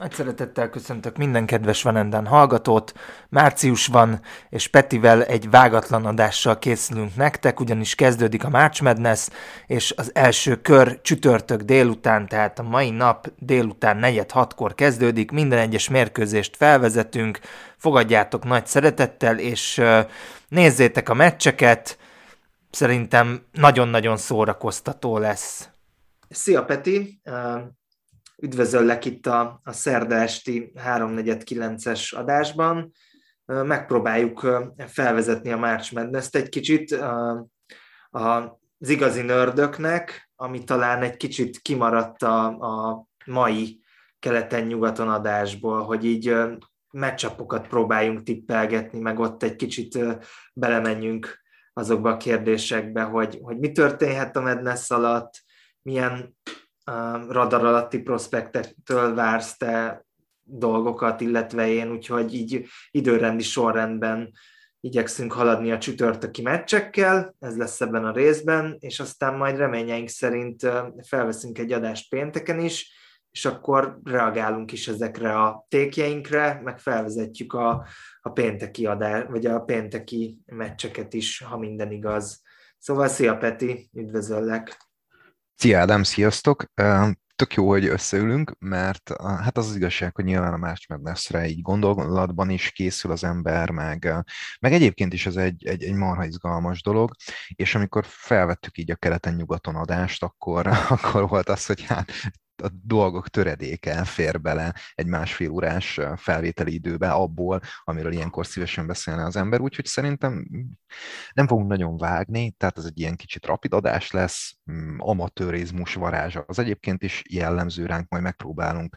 Nagy szeretettel köszöntök minden kedves Vanendán hallgatót. Március van, és Petivel egy vágatlan adással készülünk nektek, ugyanis kezdődik a March Madness, és az első kör csütörtök délután, tehát a mai nap délután negyed hatkor kezdődik. Minden egyes mérkőzést felvezetünk, fogadjátok nagy szeretettel, és nézzétek a meccseket. Szerintem nagyon-nagyon szórakoztató lesz. Szia Peti! Üdvözöllek itt a, a szerda esti 3.49-es adásban. Megpróbáljuk felvezetni a March Madness-t egy kicsit az igazi nördöknek, ami talán egy kicsit kimaradt a, a mai keleten-nyugaton adásból, hogy így meccsapokat próbáljunk tippelgetni, meg ott egy kicsit belemenjünk azokba a kérdésekbe, hogy, hogy mi történhet a Madness alatt, milyen radar alatti prospektektől vársz te dolgokat, illetve én, úgyhogy így időrendi sorrendben igyekszünk haladni a csütörtöki meccsekkel, ez lesz ebben a részben, és aztán majd reményeink szerint felveszünk egy adást pénteken is, és akkor reagálunk is ezekre a tékjeinkre, meg felvezetjük a, a pénteki adás, vagy a pénteki meccseket is, ha minden igaz. Szóval szia Peti, üdvözöllek! Szia Ádám, sziasztok! Tök jó, hogy összeülünk, mert hát az az igazság, hogy nyilván a March Madness-re így gondolatban is készül az ember, meg, meg egyébként is ez egy, egy, egy marha izgalmas dolog, és amikor felvettük így a keleten-nyugaton adást, akkor, akkor volt az, hogy hát a dolgok töredéke elfér bele egy másfél órás felvételi időbe abból, amiről ilyenkor szívesen beszélne az ember, úgyhogy szerintem nem fogunk nagyon vágni, tehát ez egy ilyen kicsit rapid adás lesz, mm, amatőrizmus varázsa az egyébként is jellemző ránk, majd megpróbálunk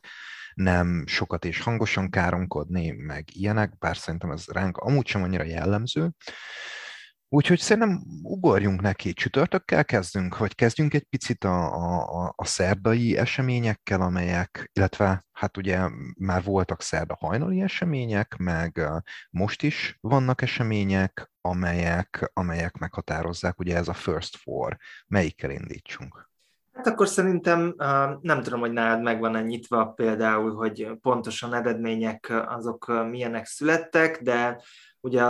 nem sokat és hangosan káromkodni, meg ilyenek, bár szerintem ez ránk amúgy sem annyira jellemző. Úgyhogy szerintem ugorjunk neki. Csütörtökkel kezdünk, vagy kezdjünk egy picit a, a, a szerdai eseményekkel, amelyek, illetve hát ugye már voltak szerda hajnali események, meg most is vannak események, amelyek, amelyek meghatározzák, ugye ez a First Four. Melyikkel indítsunk? Hát akkor szerintem nem tudom, hogy nálad megvan-e nyitva például, hogy pontosan eredmények azok milyenek születtek, de ugye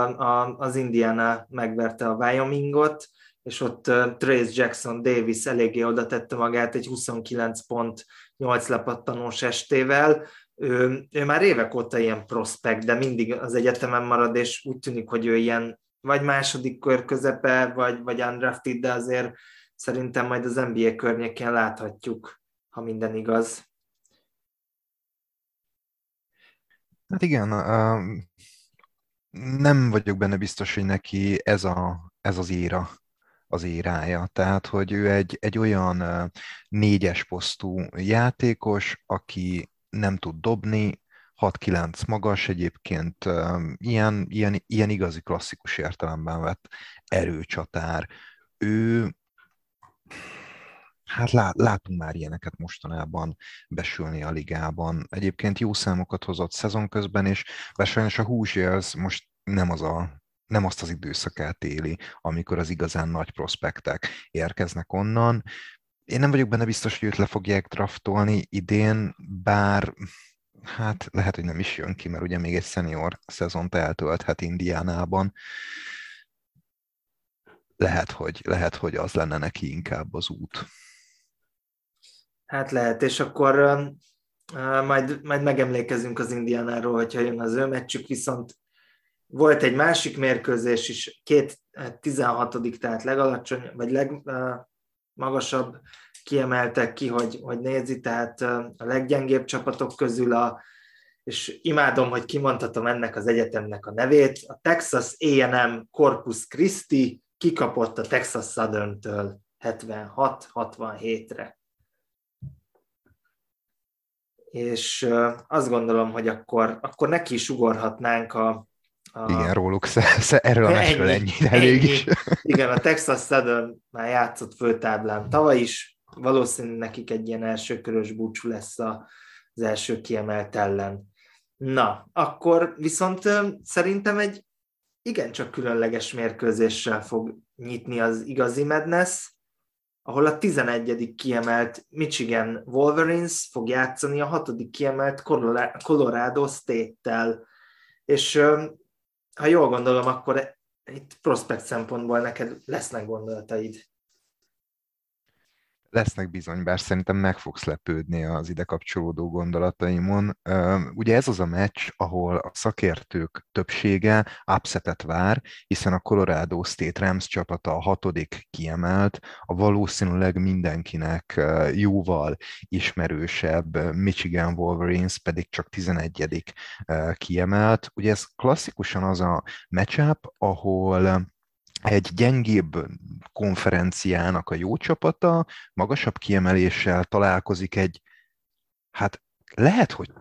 az Indiana megverte a Wyomingot, és ott Trace Jackson Davis eléggé oda tette magát egy 29 pont 8 lepattanós estével. Ő, ő már évek óta ilyen prospekt, de mindig az egyetemen marad, és úgy tűnik, hogy ő ilyen vagy második kör közepe, vagy, vagy undrafted, de azért szerintem majd az NBA környékén láthatjuk, ha minden igaz. Hát igen, nem vagyok benne biztos, hogy neki ez, a, ez az éra az érája. Tehát, hogy ő egy, egy olyan négyes posztú játékos, aki nem tud dobni, 6-9 magas egyébként, ilyen, ilyen, ilyen igazi klasszikus értelemben vett erőcsatár. Ő Hát lát, látunk már ilyeneket mostanában besülni a ligában. Egyébként jó számokat hozott szezon közben, és sajnos a az most nem az a nem azt az időszakát éli, amikor az igazán nagy prospektek érkeznek onnan. Én nem vagyok benne biztos, hogy őt le fogják draftolni idén, bár hát lehet, hogy nem is jön ki, mert ugye még egy senior szezont eltölthet Indiánában. Lehet, hogy, lehet, hogy az lenne neki inkább az út. Hát lehet, és akkor uh, majd, majd megemlékezünk az Indiánáról, hogyha jön az ő meccsük, viszont volt egy másik mérkőzés is, két 16 tehát legalacsony, vagy legmagasabb uh, kiemeltek ki, hogy, hogy nézi, tehát uh, a leggyengébb csapatok közül a, és imádom, hogy kimondhatom ennek az egyetemnek a nevét, a Texas A&M Corpus Christi kikapott a Texas Southern-től 76-67-re és azt gondolom, hogy akkor, akkor neki is ugorhatnánk a, a... Igen, róluk, erről a meccsről ennyi, elég ennyi. is. Igen, a Texas Southern már játszott főtáblán tavaly is, valószínűleg nekik egy ilyen elsőkörös búcsú lesz az első kiemelt ellen. Na, akkor viszont szerintem egy igencsak különleges mérkőzéssel fog nyitni az igazi Madness, ahol a 11. kiemelt Michigan Wolverines fog játszani a 6. kiemelt Colorado State-tel. És ha jól gondolom, akkor itt prospekt szempontból neked lesznek gondolataid. Lesznek bizony, bár szerintem meg fogsz lepődni az ide kapcsolódó gondolataimon. Ugye ez az a meccs, ahol a szakértők többsége upsetet vár, hiszen a Colorado State Rams csapata a hatodik kiemelt, a valószínűleg mindenkinek jóval ismerősebb Michigan Wolverines pedig csak 11. kiemelt. Ugye ez klasszikusan az a matchup, ahol egy gyengébb konferenciának a jó csapata magasabb kiemeléssel találkozik egy, hát lehet, hogy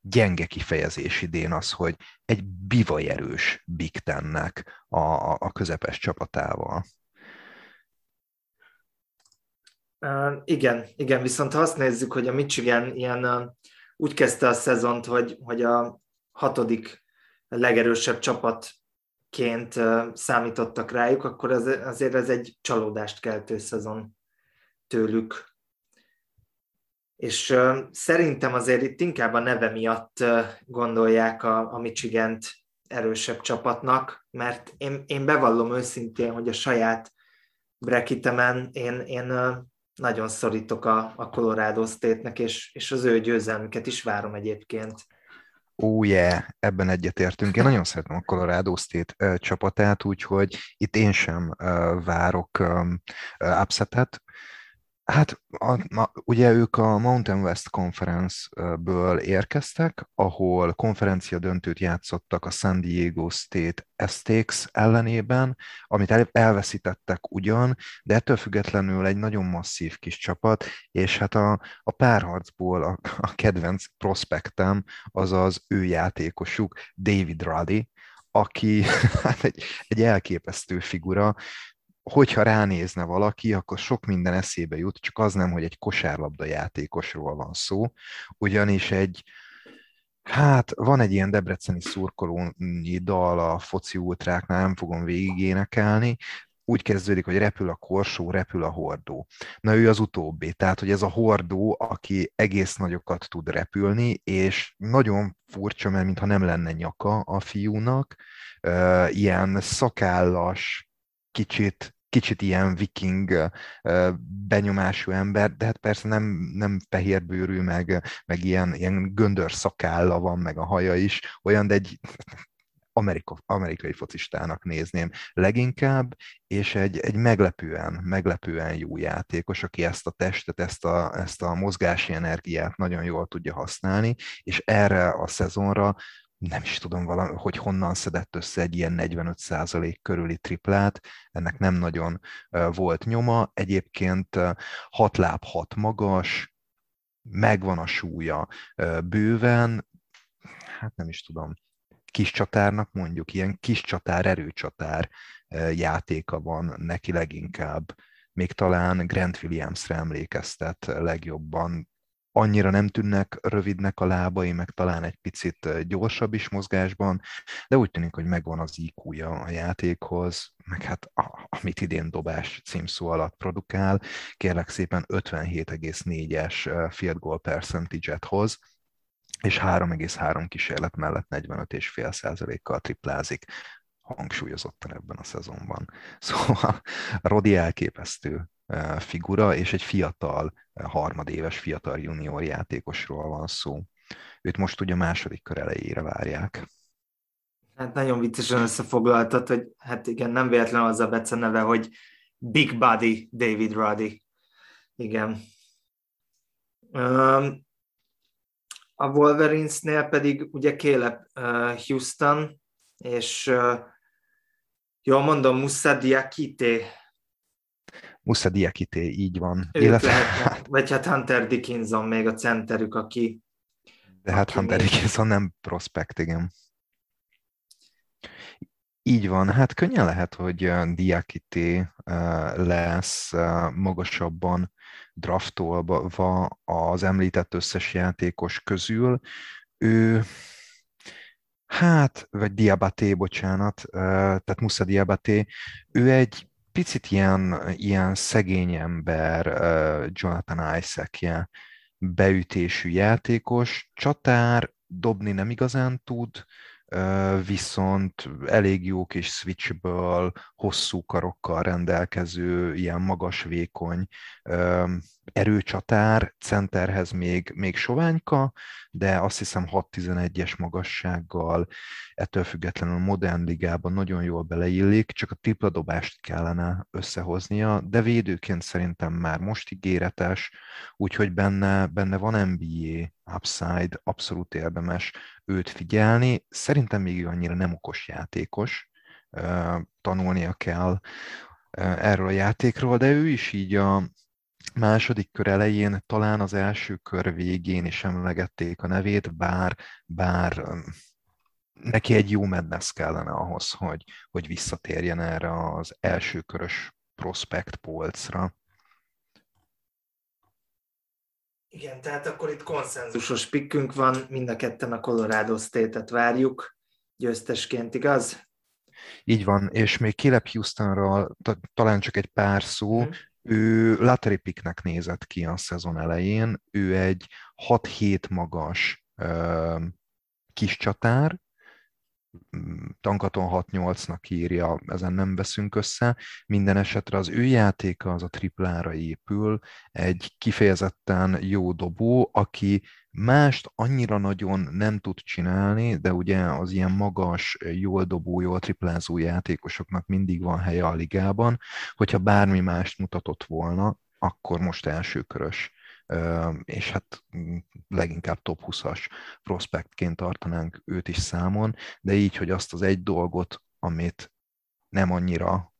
gyenge kifejezés idén az, hogy egy bivajerős Big Tennek a, a közepes csapatával. Uh, igen, igen, viszont ha azt nézzük, hogy a Michigan ilyen uh, úgy kezdte a szezont, hogy, hogy a hatodik legerősebb csapat ként számítottak rájuk, akkor az, azért ez egy csalódást keltő szezon tőlük. És szerintem azért itt inkább a neve miatt gondolják a, a michigan erősebb csapatnak, mert én, én bevallom őszintén, hogy a saját brekitemen én, én nagyon szorítok a, a Colorado State-nek, és, és az ő győzelmüket is várom egyébként. Oh yeah, ebben egyetértünk. Én nagyon szeretem a Colorado State csapatát, úgyhogy itt én sem várok upsetet. Hát a, a, ugye ők a Mountain West Conference-ből érkeztek, ahol konferencia döntőt játszottak a San Diego State Aztecs ellenében, amit el, elveszítettek ugyan, de ettől függetlenül egy nagyon masszív kis csapat, és hát a, a párharcból a, a kedvenc prospektem az az ő játékosuk, David Ruddy, aki hát egy, egy elképesztő figura, hogyha ránézne valaki, akkor sok minden eszébe jut, csak az nem, hogy egy kosárlabda játékosról van szó, ugyanis egy, hát van egy ilyen debreceni szurkolónyi dal a foci ultráknál, nem fogom végigénekelni, úgy kezdődik, hogy repül a korsó, repül a hordó. Na ő az utóbbi, tehát hogy ez a hordó, aki egész nagyokat tud repülni, és nagyon furcsa, mert mintha nem lenne nyaka a fiúnak, ilyen szakállas, kicsit, kicsit ilyen viking benyomású ember, de hát persze nem, nem fehérbőrű, meg, meg ilyen, ilyen göndör szakálla van, meg a haja is, olyan, de egy Amerika, amerikai focistának nézném leginkább, és egy, egy meglepően, meglepően jó játékos, aki ezt a testet, ezt a, ezt a mozgási energiát nagyon jól tudja használni, és erre a szezonra nem is tudom, valami, hogy honnan szedett össze egy ilyen 45% körüli triplát, ennek nem nagyon volt nyoma. Egyébként 6 láb 6 magas, megvan a súlya bőven, hát nem is tudom, kis csatárnak mondjuk, ilyen kis csatár, erőcsatár játéka van neki leginkább. Még talán Grant Williamsre emlékeztet legjobban, annyira nem tűnnek rövidnek a lábai, meg talán egy picit gyorsabb is mozgásban, de úgy tűnik, hogy megvan az iq a játékhoz, meg hát amit idén dobás címszó alatt produkál, kérlek szépen 57,4-es field goal percentage-et hoz, és 3,3 kísérlet mellett 45,5%-kal triplázik hangsúlyozottan ebben a szezonban. Szóval Rodi elképesztő figura, és egy fiatal, harmadéves fiatal junior játékosról van szó. Őt most ugye a második kör elejére várják. Hát nagyon viccesen összefoglaltad, hogy hát igen, nem véletlen az a Bece neve, hogy Big Buddy David Roddy. Igen. A Wolverinesnél pedig ugye Caleb Houston, és jól mondom, Musa Diakite Musa Diakité, így van. Ők Illetve... Lehetnek, vagy hát Hunter Dickinson még a centerük, aki... De hát aki Hunter még... Dickinson nem prospekt, igen. Így van, hát könnyen lehet, hogy Diakité lesz magasabban draftolva az említett összes játékos közül. Ő hát, vagy Diabaté, bocsánat, tehát Musa Diabaté, ő egy picit ilyen, ilyen szegény ember, Jonathan Isaac, ilyen beütésű játékos, csatár, dobni nem igazán tud, viszont elég jó kis switchből, hosszú karokkal rendelkező, ilyen magas, vékony erőcsatár, centerhez még, még soványka, de azt hiszem 6-11-es magassággal, ettől függetlenül modern ligában nagyon jól beleillik, csak a tripla dobást kellene összehoznia, de védőként szerintem már most ígéretes, úgyhogy benne, benne van NBA upside, abszolút érdemes őt figyelni. Szerintem még annyira nem okos játékos, tanulnia kell erről a játékról, de ő is így a második kör elején, talán az első kör végén is emlegették a nevét, bár, bár neki egy jó Madness kellene ahhoz, hogy, hogy visszatérjen erre az első körös prospect polcra. Igen, tehát akkor itt konszenzusos pikkünk van, mind a ketten a Colorado State-et várjuk győztesként, igaz? Így van, és még Caleb Houstonról talán csak egy pár szó. Hmm. Ő lottery picknek nézett ki a szezon elején. Ő egy 6-7 magas uh, kis csatár, Tankaton 6-8-nak írja, ezen nem veszünk össze. Minden esetre az ő játéka az a triplára épül, egy kifejezetten jó dobó, aki mást annyira nagyon nem tud csinálni, de ugye az ilyen magas, jól dobó, jól triplázó játékosoknak mindig van helye a ligában, hogyha bármi mást mutatott volna, akkor most elsőkörös és hát mm, leginkább top 20-as prospektként tartanánk őt is számon, de így, hogy azt az egy dolgot, amit nem annyira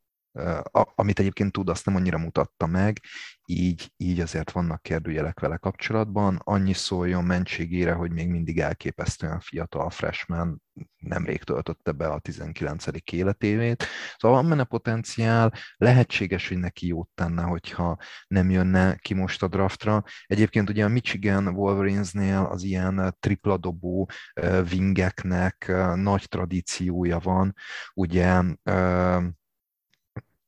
amit egyébként tud, azt nem annyira mutatta meg, így, így azért vannak kérdőjelek vele kapcsolatban. Annyi szóljon mentségére, hogy még mindig elképesztően fiatal freshman, nemrég töltötte be a 19. életévét. Szóval van benne potenciál, lehetséges, hogy neki jót tenne, hogyha nem jönne ki most a draftra. Egyébként ugye a Michigan Wolverinesnél az ilyen tripla dobó wingeknek nagy tradíciója van. Ugye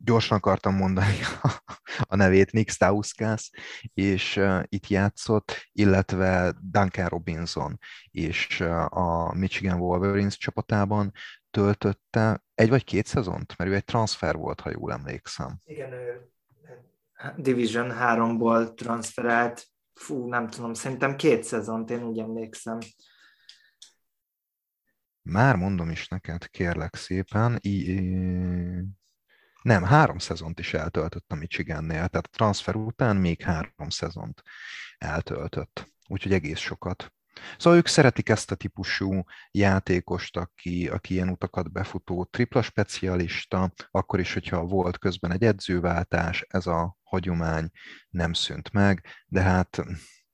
gyorsan akartam mondani a nevét, Nick Stauskas, és itt játszott, illetve Duncan Robinson, és a Michigan Wolverines csapatában töltötte egy vagy két szezont, mert ő egy transfer volt, ha jól emlékszem. Igen, ő Division 3-ból transferált, fú, nem tudom, szerintem két szezont, én úgy emlékszem. Már mondom is neked, kérlek szépen, I- nem, három szezont is eltöltött a Michigannél, tehát a transfer után még három szezont eltöltött. Úgyhogy egész sokat. Szóval ők szeretik ezt a típusú játékost, aki, aki ilyen utakat befutó, tripla specialista, akkor is, hogyha volt közben egy edzőváltás, ez a hagyomány nem szűnt meg, de hát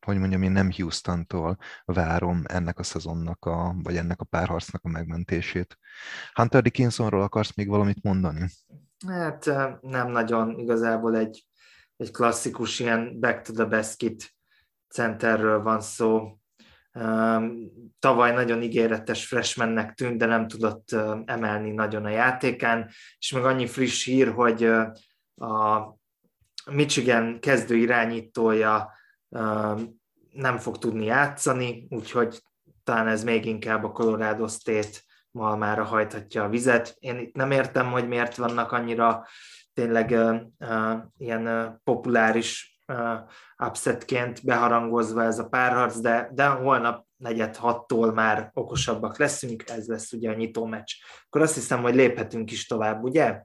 hogy mondjam, én nem Houston-tól várom ennek a szezonnak, a, vagy ennek a párharcnak a megmentését. Hunter Dickinsonról akarsz még valamit mondani? Hát nem nagyon, igazából egy, egy klasszikus ilyen back to the basket centerről van szó. Tavaly nagyon ígéretes freshmannek tűnt, de nem tudott emelni nagyon a játékán, és meg annyi friss hír, hogy a Michigan kezdő irányítója nem fog tudni játszani, úgyhogy talán ez még inkább a Colorado State malmára hajthatja a vizet. Én itt nem értem, hogy miért vannak annyira tényleg uh, uh, ilyen uh, populáris uh, upsetként beharangozva ez a párharc, de, de holnap negyed hattól már okosabbak leszünk, ez lesz ugye a nyitó meccs. Akkor azt hiszem, hogy léphetünk is tovább, ugye?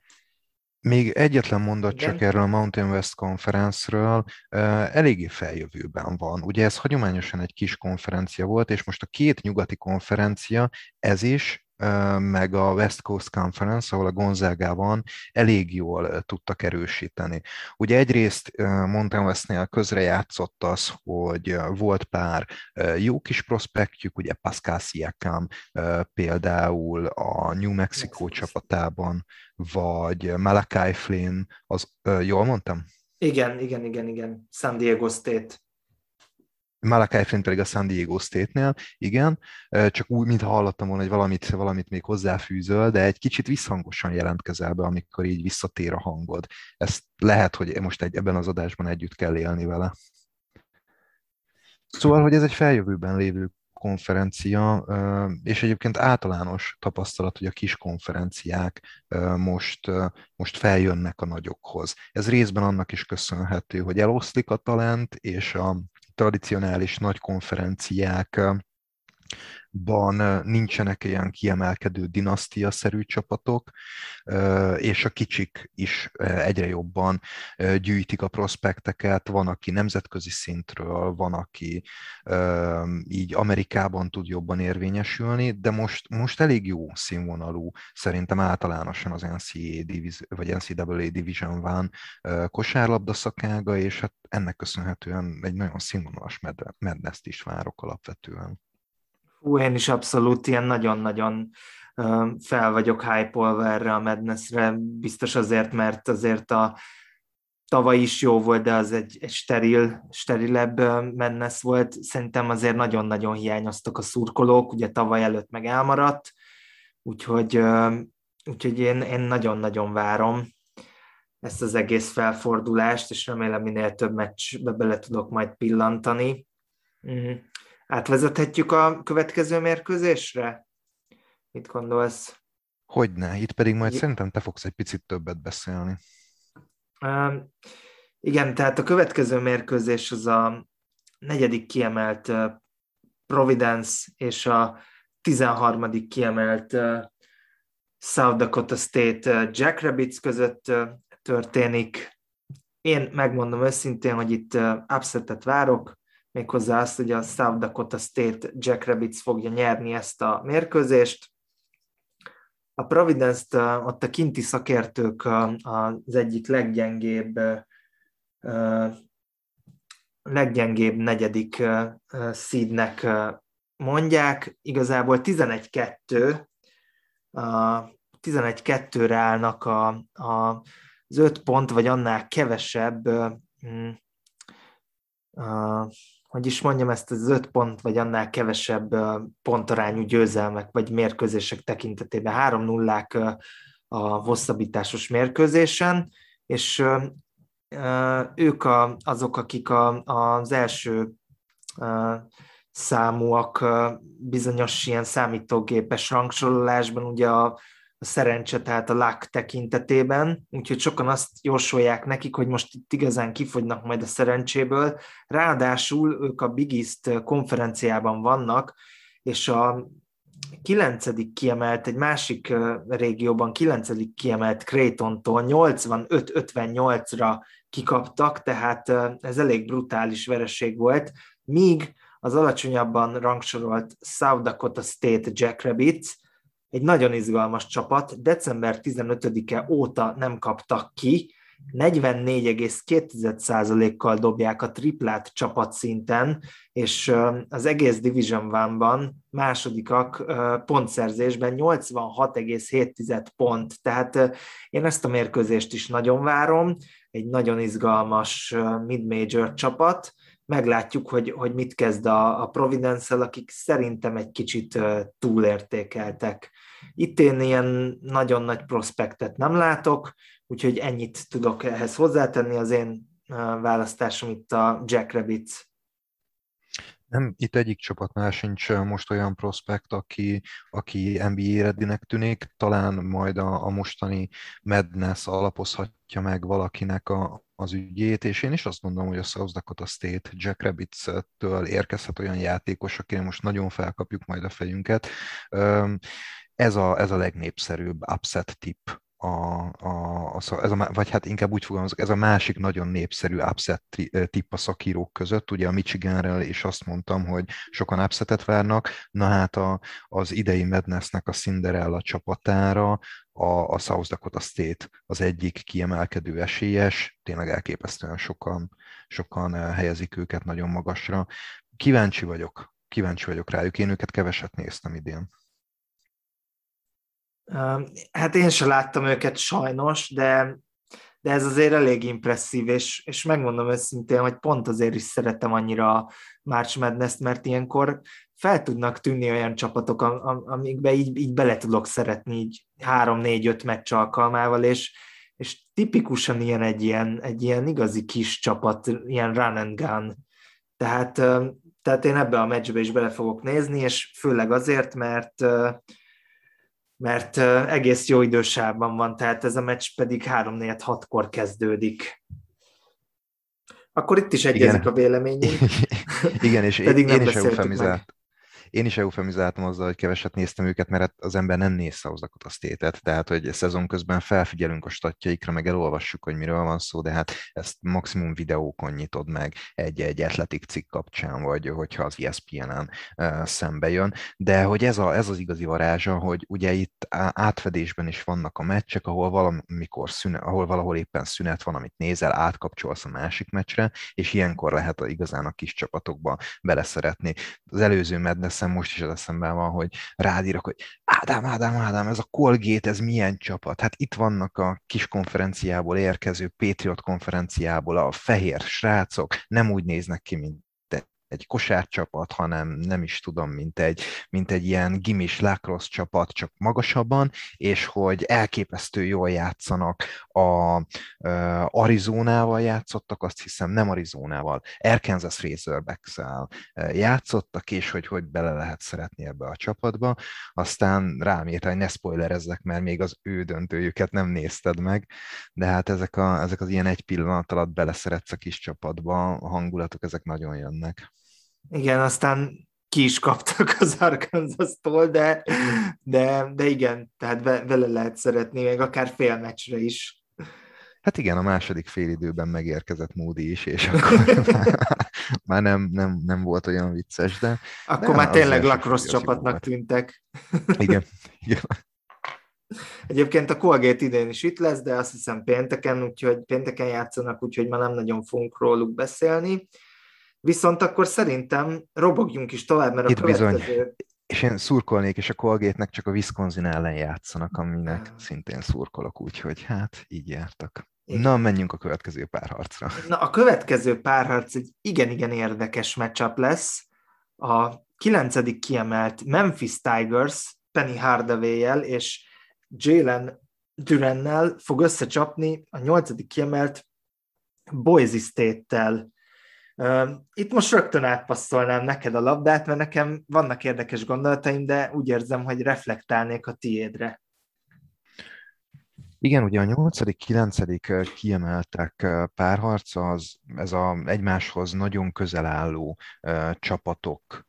Még egyetlen mondat Igen. csak erről a Mountain West konferencről, eléggé feljövőben van. Ugye ez hagyományosan egy kis konferencia volt, és most a két nyugati konferencia, ez is meg a West Coast Conference, ahol a Gonzágában elég jól tudtak erősíteni. Ugye egyrészt Mountain Westnél közre játszott az, hogy volt pár jó kis prospektjük, ugye Pascal Siakam például a New Mexico csapatában, vagy Malakai Flynn, az, jól mondtam? Igen, igen, igen, igen, San Diego State Malakai Flynn pedig a San Diego State-nél, igen, csak úgy, mintha hallottam volna, hogy valamit, valamit még hozzáfűzöl, de egy kicsit visszhangosan jelentkezel be, amikor így visszatér a hangod. Ezt lehet, hogy most egy, ebben az adásban együtt kell élni vele. Szóval, hogy ez egy feljövőben lévő konferencia, és egyébként általános tapasztalat, hogy a kis konferenciák most, most feljönnek a nagyokhoz. Ez részben annak is köszönhető, hogy eloszlik a talent, és a tradicionális nagy konferenciák ban nincsenek ilyen kiemelkedő dinasztia-szerű csapatok, és a kicsik is egyre jobban gyűjtik a prospekteket, van, aki nemzetközi szintről, van, aki így Amerikában tud jobban érvényesülni, de most, most elég jó színvonalú szerintem általánosan az NCAA, diviz, vagy NCAA Division van kosárlabda szakága, és hát ennek köszönhetően egy nagyon színvonalas mednezt is várok alapvetően. Hú, én is abszolút ilyen nagyon-nagyon fel vagyok hype erre a Madnessre, biztos azért, mert azért a tavaly is jó volt, de az egy, egy steril, sterilebb Madness volt. Szerintem azért nagyon-nagyon hiányoztak a szurkolók, ugye tavaly előtt meg elmaradt, úgyhogy, úgyhogy én, én nagyon-nagyon várom ezt az egész felfordulást, és remélem minél több meccsbe bele tudok majd pillantani. Mhm. Átvezethetjük a következő mérkőzésre? Mit gondolsz? Hogyne, itt pedig majd szerintem te fogsz egy picit többet beszélni. Uh, igen, tehát a következő mérkőzés az a negyedik kiemelt uh, Providence és a 13. kiemelt uh, South Dakota State uh, Jackrabbits között uh, történik. Én megmondom őszintén, hogy itt uh, upsetet várok, méghozzá azt, hogy a South Dakota State Jackrabbits fogja nyerni ezt a mérkőzést. A Providence-t ott a kinti szakértők az egyik leggyengébb leggyengébb negyedik seednek mondják. Igazából 11-2, 11-2-re állnak a, a, az 5 pont, vagy annál kevesebb hogy is mondjam, ezt az öt pont, vagy annál kevesebb pontarányú győzelmek, vagy mérkőzések tekintetében. Három nullák a hosszabbításos mérkőzésen, és ők a, azok, akik a, az első számúak bizonyos ilyen számítógépes rangsorolásban, ugye a, a szerencse, tehát a luck tekintetében, úgyhogy sokan azt jósolják nekik, hogy most itt igazán kifogynak majd a szerencséből. Ráadásul ők a Big East konferenciában vannak, és a kilencedik kiemelt, egy másik régióban kilencedik kiemelt Creighton-tól 85-58-ra kikaptak, tehát ez elég brutális vereség volt, míg az alacsonyabban rangsorolt South Dakota State Jackrabbits egy nagyon izgalmas csapat, december 15-e óta nem kaptak ki, 44,2%-kal dobják a triplát csapatszinten, és az egész Division One-ban másodikak pontszerzésben 86,7 pont. Tehát én ezt a mérkőzést is nagyon várom, egy nagyon izgalmas mid-major csapat, meglátjuk, hogy, hogy mit kezd a, a Providence-el, akik szerintem egy kicsit túlértékeltek. Itt én ilyen nagyon nagy prospektet nem látok, úgyhogy ennyit tudok ehhez hozzátenni. Az én választásom itt a Jack Rabbits. Nem, itt egyik csapatnál sincs most olyan prospekt, aki, aki NBA reddinek tűnik, talán majd a, a mostani Madness alapozhatja meg valakinek a, az ügyét, és én is azt gondolom, hogy a South Dakota State Jack Rabbits-től érkezhet olyan játékos, akire most nagyon felkapjuk majd a fejünket. Ez a, ez a legnépszerűbb upset tip a, a, a, ez a, vagy hát inkább úgy fogalmazok, ez a másik nagyon népszerű upset tipp a szakírók között, ugye a Michiganrel is azt mondtam, hogy sokan upsetet várnak, na hát a, az idei Madnessnek a Cinderella csapatára a, a South Dakota State az egyik kiemelkedő esélyes, tényleg elképesztően sokan, sokan helyezik őket nagyon magasra. Kíváncsi vagyok, kíváncsi vagyok rájuk, én őket keveset néztem idén. Hát én sem láttam őket sajnos, de, de ez azért elég impresszív, és, és megmondom őszintén, hogy pont azért is szeretem annyira a March madness mert ilyenkor fel tudnak tűnni olyan csapatok, amikbe így, így bele tudok szeretni, így három-négy-öt meccs alkalmával, és, és tipikusan ilyen egy ilyen, egy ilyen igazi kis csapat, ilyen run and gun. Tehát, tehát én ebbe a meccsbe is bele fogok nézni, és főleg azért, mert mert egész jó idősában van, tehát ez a meccs pedig 3-4-6-kor kezdődik. Akkor itt is egyezik Igen. a véleményünk. Igen, és pedig én, én is eufemizált, én is eufemizáltam azzal, hogy keveset néztem őket, mert hát az ember nem néz South Dakota state tehát hogy szezon közben felfigyelünk a statjaikra, meg elolvassuk, hogy miről van szó, de hát ezt maximum videókon nyitod meg egy-egy atletik cikk kapcsán, vagy hogyha az ESPN-en uh, szembe jön, de hogy ez, a, ez az igazi varázsa, hogy ugye itt átfedésben is vannak a meccsek, ahol valamikor szünet, ahol valahol éppen szünet van, amit nézel, átkapcsolsz a másik meccsre, és ilyenkor lehet a, igazán a kis csapatokba beleszeretni. Az előző Madness eszem, most is az eszemben van, hogy rádírok, hogy Ádám, Ádám, Ádám, ez a Colgate, ez milyen csapat? Hát itt vannak a kis konferenciából érkező Patriot konferenciából a fehér srácok, nem úgy néznek ki, mint egy kosárcsapat, hanem nem is tudom, mint egy, mint egy ilyen gimis lacrosse csapat, csak magasabban, és hogy elképesztő jól játszanak a uh, Arizonával játszottak, azt hiszem nem Arizonával, Arkansas razorbacks játszottak, és hogy hogy bele lehet szeretni ebbe a csapatba. Aztán rám írta, hogy ne spoilerezzek, mert még az ő döntőjüket nem nézted meg, de hát ezek, a, ezek az ilyen egy pillanat alatt beleszeretsz a kis csapatba, a hangulatok ezek nagyon jönnek. Igen, aztán ki is kaptak az Arkansas-tól, de, de, de igen, tehát vele lehet szeretni, még akár fél meccsre is. Hát igen, a második félidőben megérkezett Moody is, és akkor már nem, nem, nem volt olyan vicces, de... Akkor de már tényleg lacrosse csapatnak tűntek. Igen, igen. Egyébként a Colgate idén is itt lesz, de azt hiszem pénteken, úgyhogy pénteken játszanak, úgyhogy már nem nagyon fogunk róluk beszélni. Viszont akkor szerintem robogjunk is tovább, mert Itt a következő... Bizony. És én szurkolnék, és a colgate csak a Wisconsin ellen játszanak, aminek szintén szurkolok, úgyhogy hát így jártak. Igen. Na, menjünk a következő párharcra. Na, a következő párharc egy igen-igen érdekes matchup lesz. A kilencedik kiemelt Memphis Tigers Penny Hardaway-jel és Jalen Durannel fog összecsapni a nyolcadik kiemelt Boise State-tel. Itt most rögtön átpasszolnám neked a labdát, mert nekem vannak érdekes gondolataim, de úgy érzem, hogy reflektálnék a tiédre. Igen, ugye a nyolcadik, kilencedik kiemeltek párharc, az ez a egymáshoz nagyon közel álló csapatok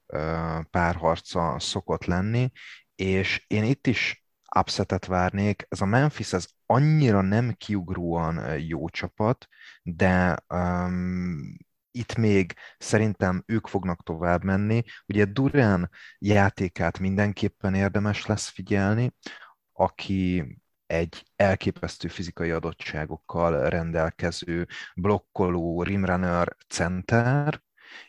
párharca szokott lenni, és én itt is upsetet várnék. Ez a Memphis, ez annyira nem kiugróan jó csapat, de um, itt még szerintem ők fognak tovább menni. Ugye Durán játékát mindenképpen érdemes lesz figyelni, aki egy elképesztő fizikai adottságokkal rendelkező blokkoló rimrunner center,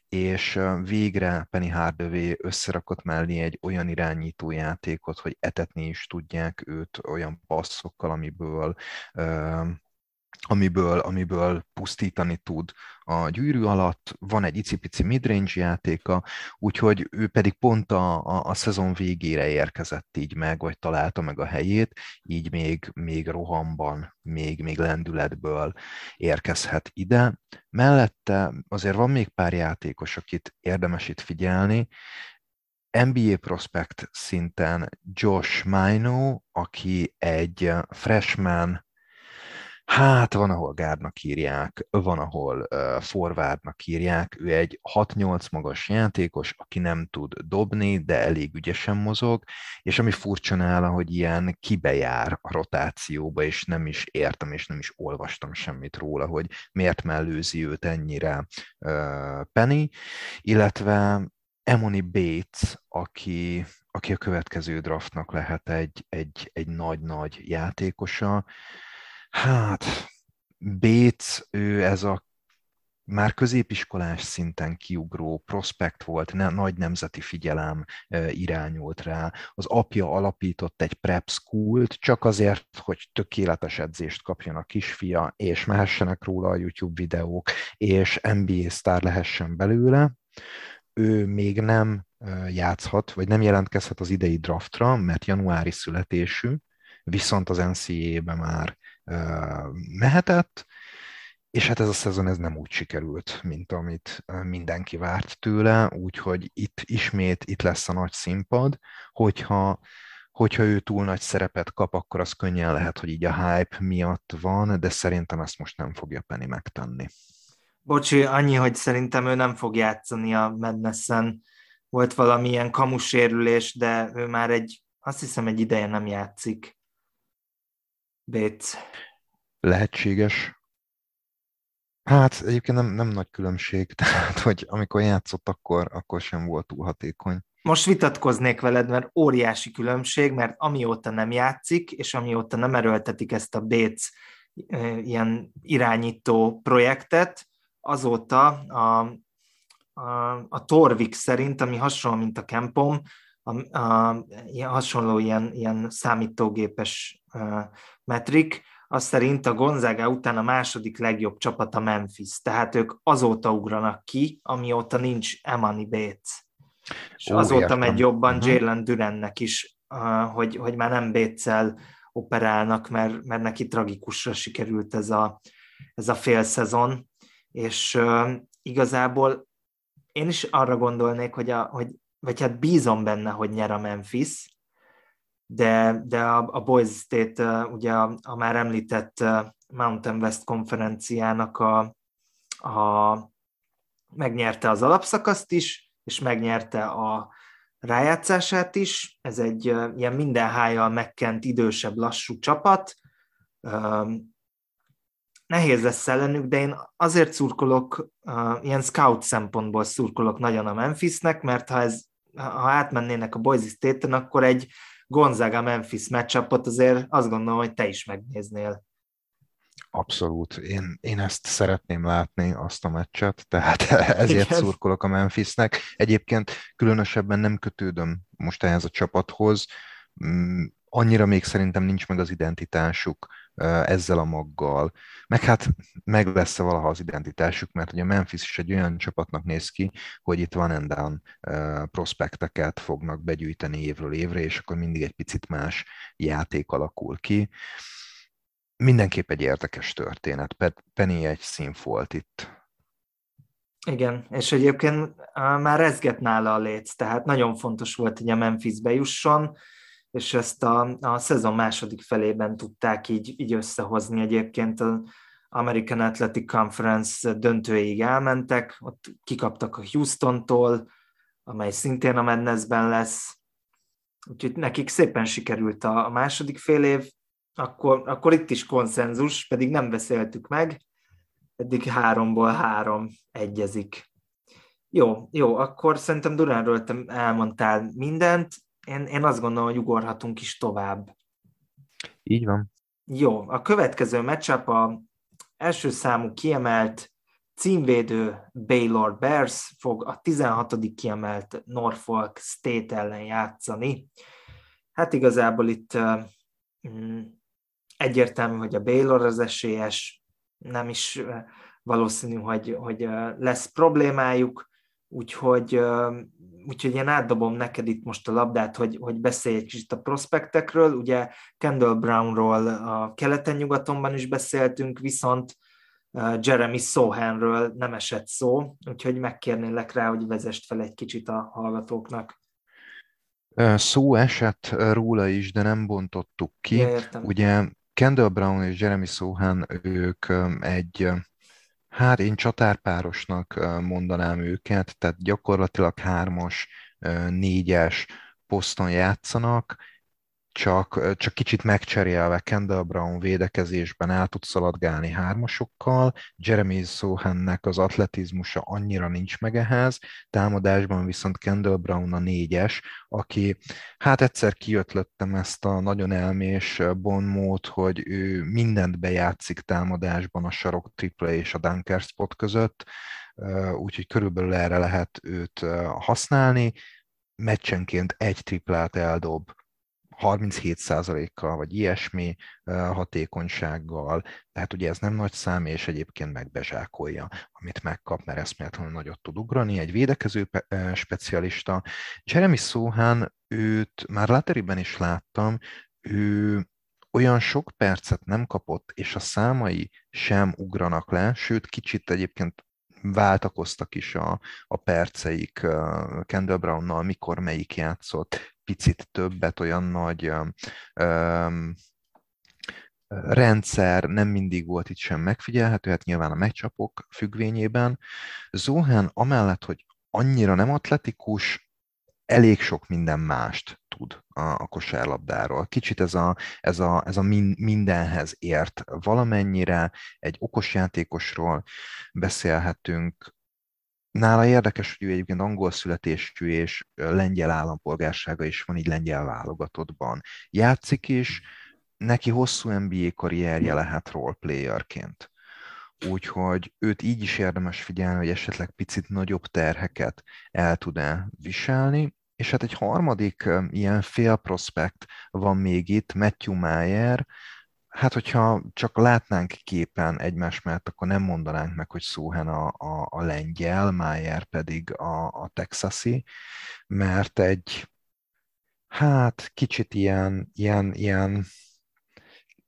és végre Penny Hardaway összerakott mellé egy olyan irányító játékot, hogy etetni is tudják őt olyan passzokkal, amiből amiből, amiből pusztítani tud a gyűrű alatt, van egy icipici midrange játéka, úgyhogy ő pedig pont a, a, a szezon végére érkezett így meg, vagy találta meg a helyét, így még, még rohamban, még, még lendületből érkezhet ide. Mellette azért van még pár játékos, akit érdemes itt figyelni, NBA prospect szinten Josh Mino, aki egy freshman Hát van, ahol gárdnak írják, van, ahol uh, forwardnak írják. Ő egy 6-8 magas játékos, aki nem tud dobni, de elég ügyesen mozog, és ami furcsa nála, hogy ilyen kibejár a rotációba, és nem is értem, és nem is olvastam semmit róla, hogy miért mellőzi őt ennyire uh, Penny, illetve Emony Bates, aki, aki a következő draftnak lehet egy, egy, egy nagy-nagy játékosa, Hát, Béc, ő ez a már középiskolás szinten kiugró prospekt volt, ne, nagy nemzeti figyelem e, irányult rá. Az apja alapított egy prep school csak azért, hogy tökéletes edzést kapjon a kisfia, és mehessenek róla a YouTube videók, és NBA sztár lehessen belőle. Ő még nem játszhat, vagy nem jelentkezhet az idei draftra, mert januári születésű, viszont az NCAA-be már mehetett, és hát ez a szezon ez nem úgy sikerült, mint amit mindenki várt tőle, úgyhogy itt ismét itt lesz a nagy színpad, hogyha hogyha ő túl nagy szerepet kap, akkor az könnyen lehet, hogy így a hype miatt van, de szerintem ezt most nem fogja Penny megtenni. Bocsi, annyi, hogy szerintem ő nem fog játszani a Madness-en. Volt valamilyen kamusérülés, de ő már egy, azt hiszem egy ideje nem játszik. Béc. Lehetséges. Hát egyébként nem, nem nagy különbség, tehát hogy amikor játszott, akkor, akkor sem volt túl hatékony. Most vitatkoznék veled, mert óriási különbség, mert amióta nem játszik, és amióta nem erőltetik ezt a Béc ilyen irányító projektet, azóta a, a, a Torvik szerint, ami hasonló, mint a Kempom, a, a, hasonló ilyen, ilyen számítógépes metrik, az szerint a Gonzaga után a második legjobb csapat a Memphis, tehát ők azóta ugranak ki, amióta nincs Emani Bates. És Ó, azóta értem. megy jobban uh-huh. Jalen Durennek is, hogy, hogy már nem Béccel operálnak, mert, mert neki tragikusra sikerült ez a, ez a fél szezon, és igazából én is arra gondolnék, hogy, a, hogy vagy hát bízom benne, hogy nyer a Memphis, de, de a, a Boys State, ugye a, a már említett Mountain West konferenciának a, a megnyerte az alapszakaszt is, és megnyerte a rájátszását is. Ez egy ilyen minden hájjal megkent, idősebb, lassú csapat. Nehéz lesz ellenük, de én azért szurkolok, ilyen scout szempontból szurkolok nagyon a Memphisnek, mert ha, ez, ha átmennének a Boise State-en, akkor egy Gonzaga-Memphis matchupot azért azt gondolom, hogy te is megnéznél. Abszolút. Én, én ezt szeretném látni, azt a meccset, tehát ezért Igen. szurkolok a Memphisnek. Egyébként különösebben nem kötődöm most ehhez a csapathoz. Mm, annyira még szerintem nincs meg az identitásuk ezzel a maggal. Meg hát meg lesz-e valaha az identitásuk, mert ugye Memphis is egy olyan csapatnak néz ki, hogy itt van and down prospekteket fognak begyűjteni évről évre, és akkor mindig egy picit más játék alakul ki. Mindenképp egy érdekes történet. Penny egy színfolt itt. Igen, és egyébként már rezget nála a léc, tehát nagyon fontos volt, hogy a Memphis bejusson, és ezt a, a szezon második felében tudták így, így összehozni. Egyébként az American Athletic Conference döntőig elmentek, ott kikaptak a Houstontól, amely szintén a Madnessben lesz, úgyhogy nekik szépen sikerült a, a második fél év, akkor, akkor itt is konszenzus, pedig nem beszéltük meg, eddig háromból három egyezik. Jó, jó, akkor szerintem Duránról te elmondtál mindent, én, én azt gondolom, hogy ugorhatunk is tovább. Így van. Jó, a következő matchup a első számú kiemelt címvédő Baylor Bears fog a 16. kiemelt Norfolk State ellen játszani. Hát igazából itt mm, egyértelmű, hogy a Baylor az esélyes, nem is valószínű, hogy, hogy lesz problémájuk, úgyhogy úgyhogy én átdobom neked itt most a labdát, hogy, hogy beszélj egy kicsit a prospektekről. Ugye Kendall Brownról a keleten-nyugatonban is beszéltünk, viszont Jeremy Sohanről nem esett szó, úgyhogy megkérnélek rá, hogy vezest fel egy kicsit a hallgatóknak. Szó esett róla is, de nem bontottuk ki. Ja, Ugye Kendall Brown és Jeremy Sohan, ők egy Hát én csatárpárosnak mondanám őket, tehát gyakorlatilag hármas, négyes poszton játszanak, csak, csak kicsit megcserélve Kendall Brown védekezésben el tud szaladgálni hármasokkal, Jeremy Sohannek az atletizmusa annyira nincs meg ehhez, támadásban viszont Kendall Brown a négyes, aki hát egyszer kiötlöttem ezt a nagyon elmés bonmót, hogy ő mindent bejátszik támadásban a sarok triple és a dunker spot között, úgyhogy körülbelül erre lehet őt használni, meccsenként egy triplát eldob, 37%-kal, vagy ilyesmi hatékonysággal, tehát ugye ez nem nagy szám, és egyébként megbezsákolja, amit megkap, mert eszméletlenül nagyot tud ugrani. Egy védekező specialista. Jeremy Sohan, őt már Lateriben is láttam, ő olyan sok percet nem kapott, és a számai sem ugranak le, sőt, kicsit egyébként váltakoztak is a, a perceik Kendall Brownnal, mikor melyik játszott, picit többet, olyan nagy um, rendszer nem mindig volt itt sem megfigyelhető, hát nyilván a megcsapok függvényében. Zohan amellett, hogy annyira nem atletikus, elég sok minden mást tud a, a kosárlabdáról. Kicsit ez a, ez a, ez a min, mindenhez ért valamennyire, egy okos játékosról beszélhetünk, Nála érdekes, hogy ő egyébként angol születésű és lengyel állampolgársága is van, így lengyel válogatottban. Játszik is, neki hosszú NBA karrierje lehet roleplayerként. Úgyhogy őt így is érdemes figyelni, hogy esetleg picit nagyobb terheket el tud-e viselni. És hát egy harmadik ilyen fél prospekt van még itt, Matthew Mayer, Hát, hogyha csak látnánk képen egymás mellett, akkor nem mondanánk meg, hogy Szóhen a, a, a lengyel, Mayer pedig a, a texasi, mert egy, hát kicsit ilyen, ilyen, ilyen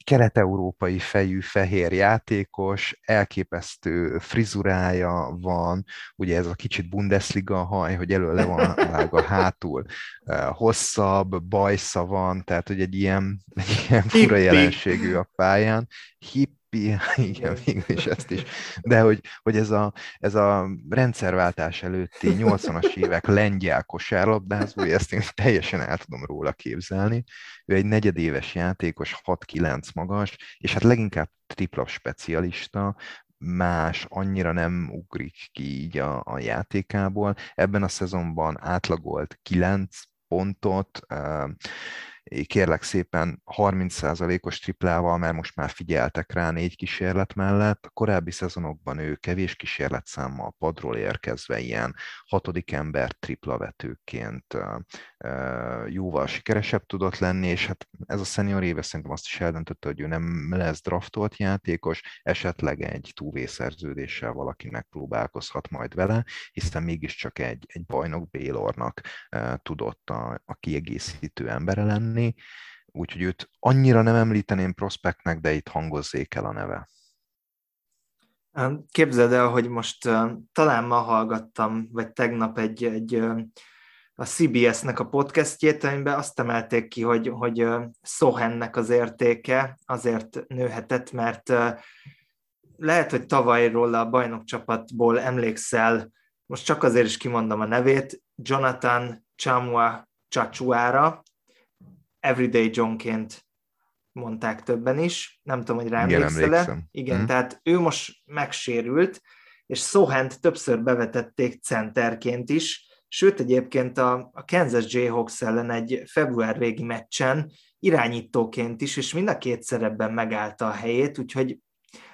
kelet-európai fejű fehér játékos, elképesztő frizurája van, ugye ez a kicsit Bundesliga haj, hogy elő le van vágva hátul, hosszabb, bajsza van, tehát hogy egy ilyen, egy ilyen fura jelenségű a pályán, hip igen, végül is ezt is. De hogy, hogy ez, a, ez a rendszerváltás előtti 80-as évek lengyel kosárlabdázó, ezt én teljesen el tudom róla képzelni. Ő egy negyedéves játékos, 6-9 magas, és hát leginkább tripla specialista, más annyira nem ugrik ki így a, a játékából. Ebben a szezonban átlagolt 9 pontot, kérlek szépen 30%-os triplával, mert most már figyeltek rá négy kísérlet mellett. A korábbi szezonokban ő kevés kísérletszámmal padról érkezve ilyen hatodik ember triplavetőként jóval sikeresebb tudott lenni, és hát ez a senior éve szerintem azt is eldöntötte, hogy ő nem lesz draftolt játékos, esetleg egy túvészerződéssel valaki megpróbálkozhat majd vele, hiszen mégiscsak egy, egy bajnok Bélornak tudott a, a kiegészítő embere lenni, úgyhogy őt annyira nem említeném prospektnek, de itt hangozzék el a neve. Képzeld el, hogy most uh, talán ma hallgattam, vagy tegnap egy, egy a CBS-nek a podcastjét, amiben azt emelték ki, hogy, hogy Sohennek az értéke azért nőhetett, mert lehet, hogy tavalyról a bajnokcsapatból emlékszel, most csak azért is kimondom a nevét, Jonathan Chamua Chachuára, Everyday Johnként mondták többen is, nem tudom, hogy rá emlékszel Igen, hmm. tehát ő most megsérült, és Sohent többször bevetették centerként is, Sőt, egyébként a, a Kansas Jayhawks ellen egy február végi meccsen irányítóként is, és mind a kétszer ebben megállta a helyét, úgyhogy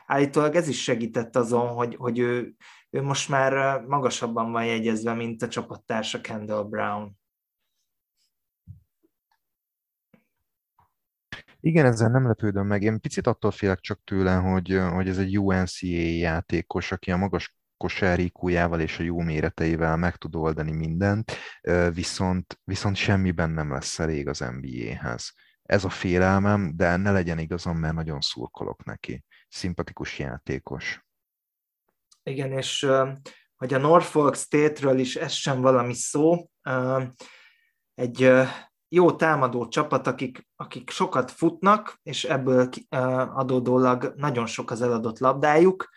állítólag ez is segített azon, hogy, hogy ő, ő most már magasabban van jegyezve, mint a csapattársa Kendall Brown. Igen, ezzel nem lepődöm meg. Én picit attól félek csak tőle, hogy, hogy ez egy UNCA játékos, aki a magas kosárikújával és a jó méreteivel meg tud oldani mindent, viszont, viszont semmiben nem lesz elég az NBA-hez. Ez a félelmem, de ne legyen igazam, mert nagyon szurkolok neki. Szimpatikus játékos. Igen, és hogy a Norfolk State-ről is ez sem valami szó. Egy jó támadó csapat, akik, akik sokat futnak, és ebből adódólag nagyon sok az eladott labdájuk,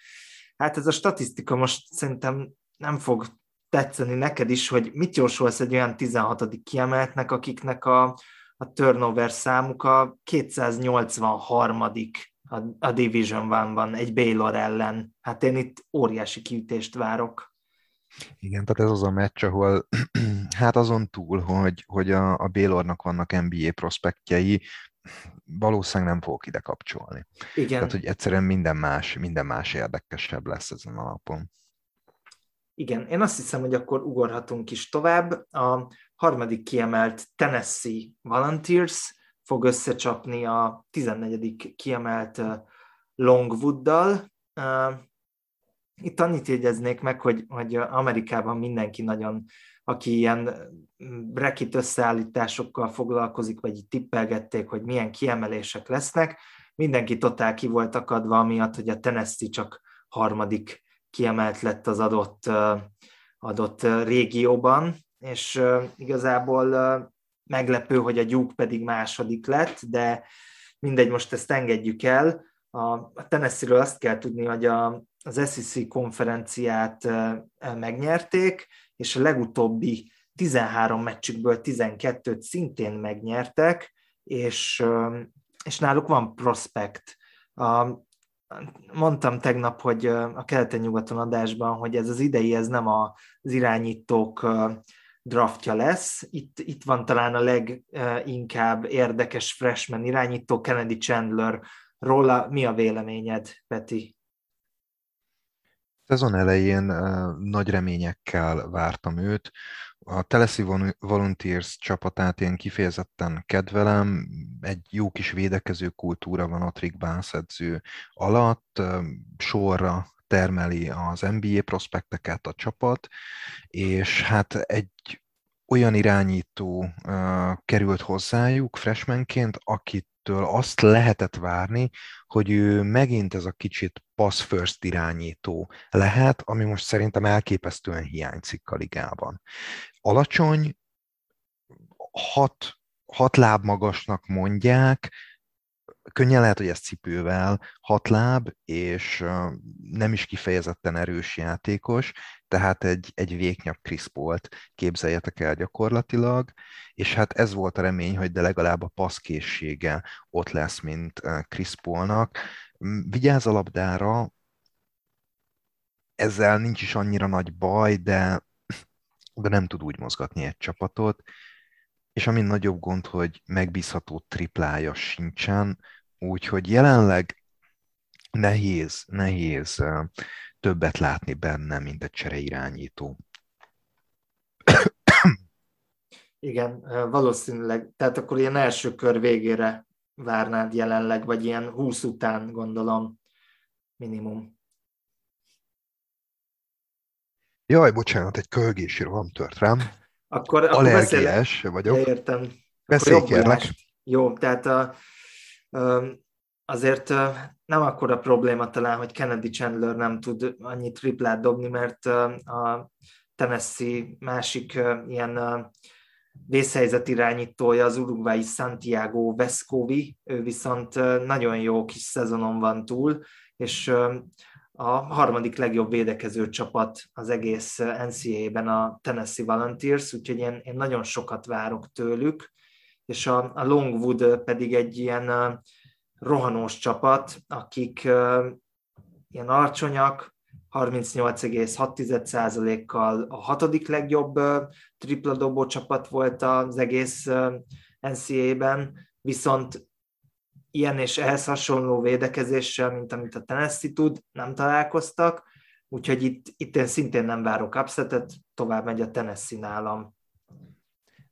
Hát ez a statisztika most szerintem nem fog tetszeni neked is, hogy mit jósolsz egy olyan 16. kiemeltnek, akiknek a a turnover számuk a 283 a, a Division One-ban egy Baylor ellen. Hát én itt óriási kiütést várok. Igen, tehát ez az a meccs, ahol hát azon túl, hogy, hogy a, a Baylornak vannak NBA prospektjei, valószínűleg nem fogok ide kapcsolni. Igen. Tehát, hogy egyszerűen minden más, minden más érdekesebb lesz ezen a napon. Igen, én azt hiszem, hogy akkor ugorhatunk is tovább. A harmadik kiemelt Tennessee Volunteers fog összecsapni a 14. kiemelt Longwooddal. Itt annyit jegyeznék meg, hogy, hogy Amerikában mindenki nagyon, aki ilyen brekit összeállításokkal foglalkozik, vagy így tippelgették, hogy milyen kiemelések lesznek, mindenki totál ki volt akadva, amiatt, hogy a Tennessee csak harmadik kiemelt lett az adott, adott régióban, és igazából meglepő, hogy a Duke pedig második lett, de mindegy, most ezt engedjük el. A Tennessee-ről azt kell tudni, hogy a, az SEC konferenciát megnyerték, és a legutóbbi 13 meccsükből 12-t szintén megnyertek, és, és náluk van prospekt. Mondtam tegnap, hogy a keleten-nyugaton adásban, hogy ez az idei, ez nem az irányítók draftja lesz. Itt, itt van talán a leginkább érdekes freshman irányító, Kennedy Chandler. Róla mi a véleményed, Peti? Szezon elején nagy reményekkel vártam őt. A Tennessee Volunteers csapatát én kifejezetten kedvelem, egy jó kis védekező kultúra van ott Rick Barnes edző alatt, sorra termeli az NBA prospekteket a csapat, és hát egy olyan irányító uh, került hozzájuk freshmanként, akittől azt lehetett várni, hogy ő megint ez a kicsit pass first irányító lehet, ami most szerintem elképesztően hiányzik a ligában. Alacsony, hat, hat láb magasnak mondják, könnyen lehet, hogy ez cipővel hat láb, és nem is kifejezetten erős játékos, tehát egy, egy véknyak Krisz volt, képzeljetek el gyakorlatilag, és hát ez volt a remény, hogy de legalább a passzkészsége ott lesz, mint Krisz Paulnak. Vigyázz a labdára, ezzel nincs is annyira nagy baj, de, de nem tud úgy mozgatni egy csapatot, és ami nagyobb gond, hogy megbízható triplája sincsen, úgyhogy jelenleg nehéz, nehéz többet látni benne, mint egy csereirányító. Igen, valószínűleg. Tehát akkor ilyen első kör végére várnád jelenleg, vagy ilyen 20 után gondolom minimum. Jaj, bocsánat, egy kölgési roham tört rám. Akkor, akkor Allergiás vagyok. Ja, értem. Beszélj, kérlek. Jó, tehát a, azért nem akkora probléma talán, hogy Kennedy Chandler nem tud annyi triplát dobni, mert a Tennessee másik ilyen vészhelyzet irányítója az uruguayi Santiago Vescovi, ő viszont nagyon jó kis szezonon van túl, és a harmadik legjobb védekező csapat az egész NCAA-ben a Tennessee Volunteers, úgyhogy én, én nagyon sokat várok tőlük, és a, a Longwood pedig egy ilyen rohanós csapat, akik ilyen alacsonyak, 38,6%-kal a hatodik legjobb tripla dobó csapat volt az egész NCAA-ben, viszont ilyen és ehhez hasonló védekezéssel, mint amit a Tennessee tud, nem találkoztak, úgyhogy itt, itt én szintén nem várok upsetet, tovább megy a Tennessee nálam.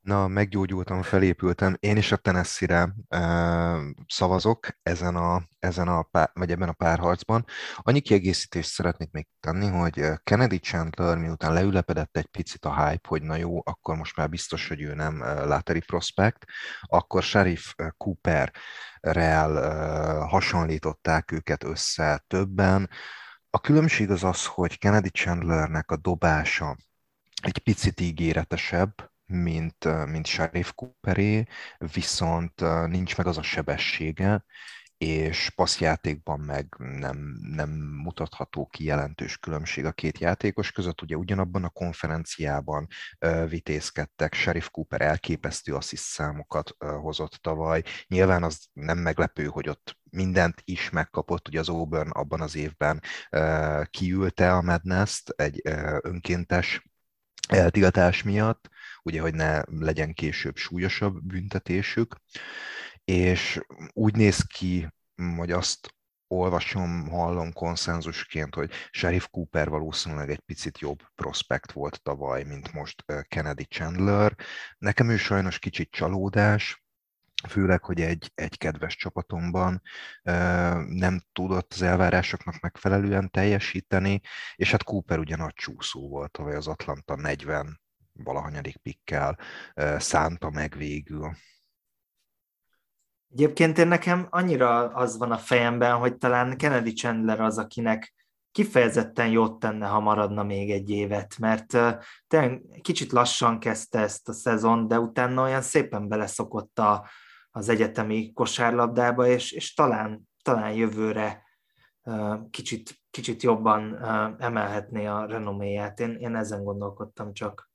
Na, meggyógyultam, felépültem. Én is a Tennessee-re uh, szavazok ezen a, ezen a pár, vagy ebben a párharcban. Annyi kiegészítést szeretnék még tenni, hogy Kennedy Chandler miután leülepedett egy picit a hype, hogy na jó, akkor most már biztos, hogy ő nem Lateri prospect, akkor Sheriff Cooper Real hasonlították őket össze többen. A különbség az az, hogy Kennedy Chandlernek a dobása egy picit ígéretesebb, mint, mint Sheriff Cooperé, viszont nincs meg az a sebessége, és passzjátékban meg nem, nem mutatható ki jelentős különbség a két játékos között. Ugye ugyanabban a konferenciában vitézkedtek, Sheriff Cooper elképesztő assziszt számokat uh, hozott tavaly. Nyilván az nem meglepő, hogy ott mindent is megkapott, ugye az Auburn abban az évben uh, kiülte a Madness-t egy önkéntes eltigatás miatt, ugye, hogy ne legyen később súlyosabb büntetésük, és úgy néz ki, hogy azt olvasom, hallom konszenzusként, hogy Sheriff Cooper valószínűleg egy picit jobb prospekt volt tavaly, mint most Kennedy Chandler. Nekem ő sajnos kicsit csalódás, főleg, hogy egy, egy kedves csapatomban nem tudott az elvárásoknak megfelelően teljesíteni, és hát Cooper ugye nagy csúszó volt tavaly az Atlanta 40 valahanyadik pikkel szánta meg végül. Egyébként én nekem annyira az van a fejemben, hogy talán Kennedy Chandler az, akinek kifejezetten jót tenne, ha maradna még egy évet, mert tényleg kicsit lassan kezdte ezt a szezon, de utána olyan szépen beleszokott a, az egyetemi kosárlabdába, és, és talán, talán jövőre kicsit, kicsit jobban emelhetné a renoméját. Én, én ezen gondolkodtam csak.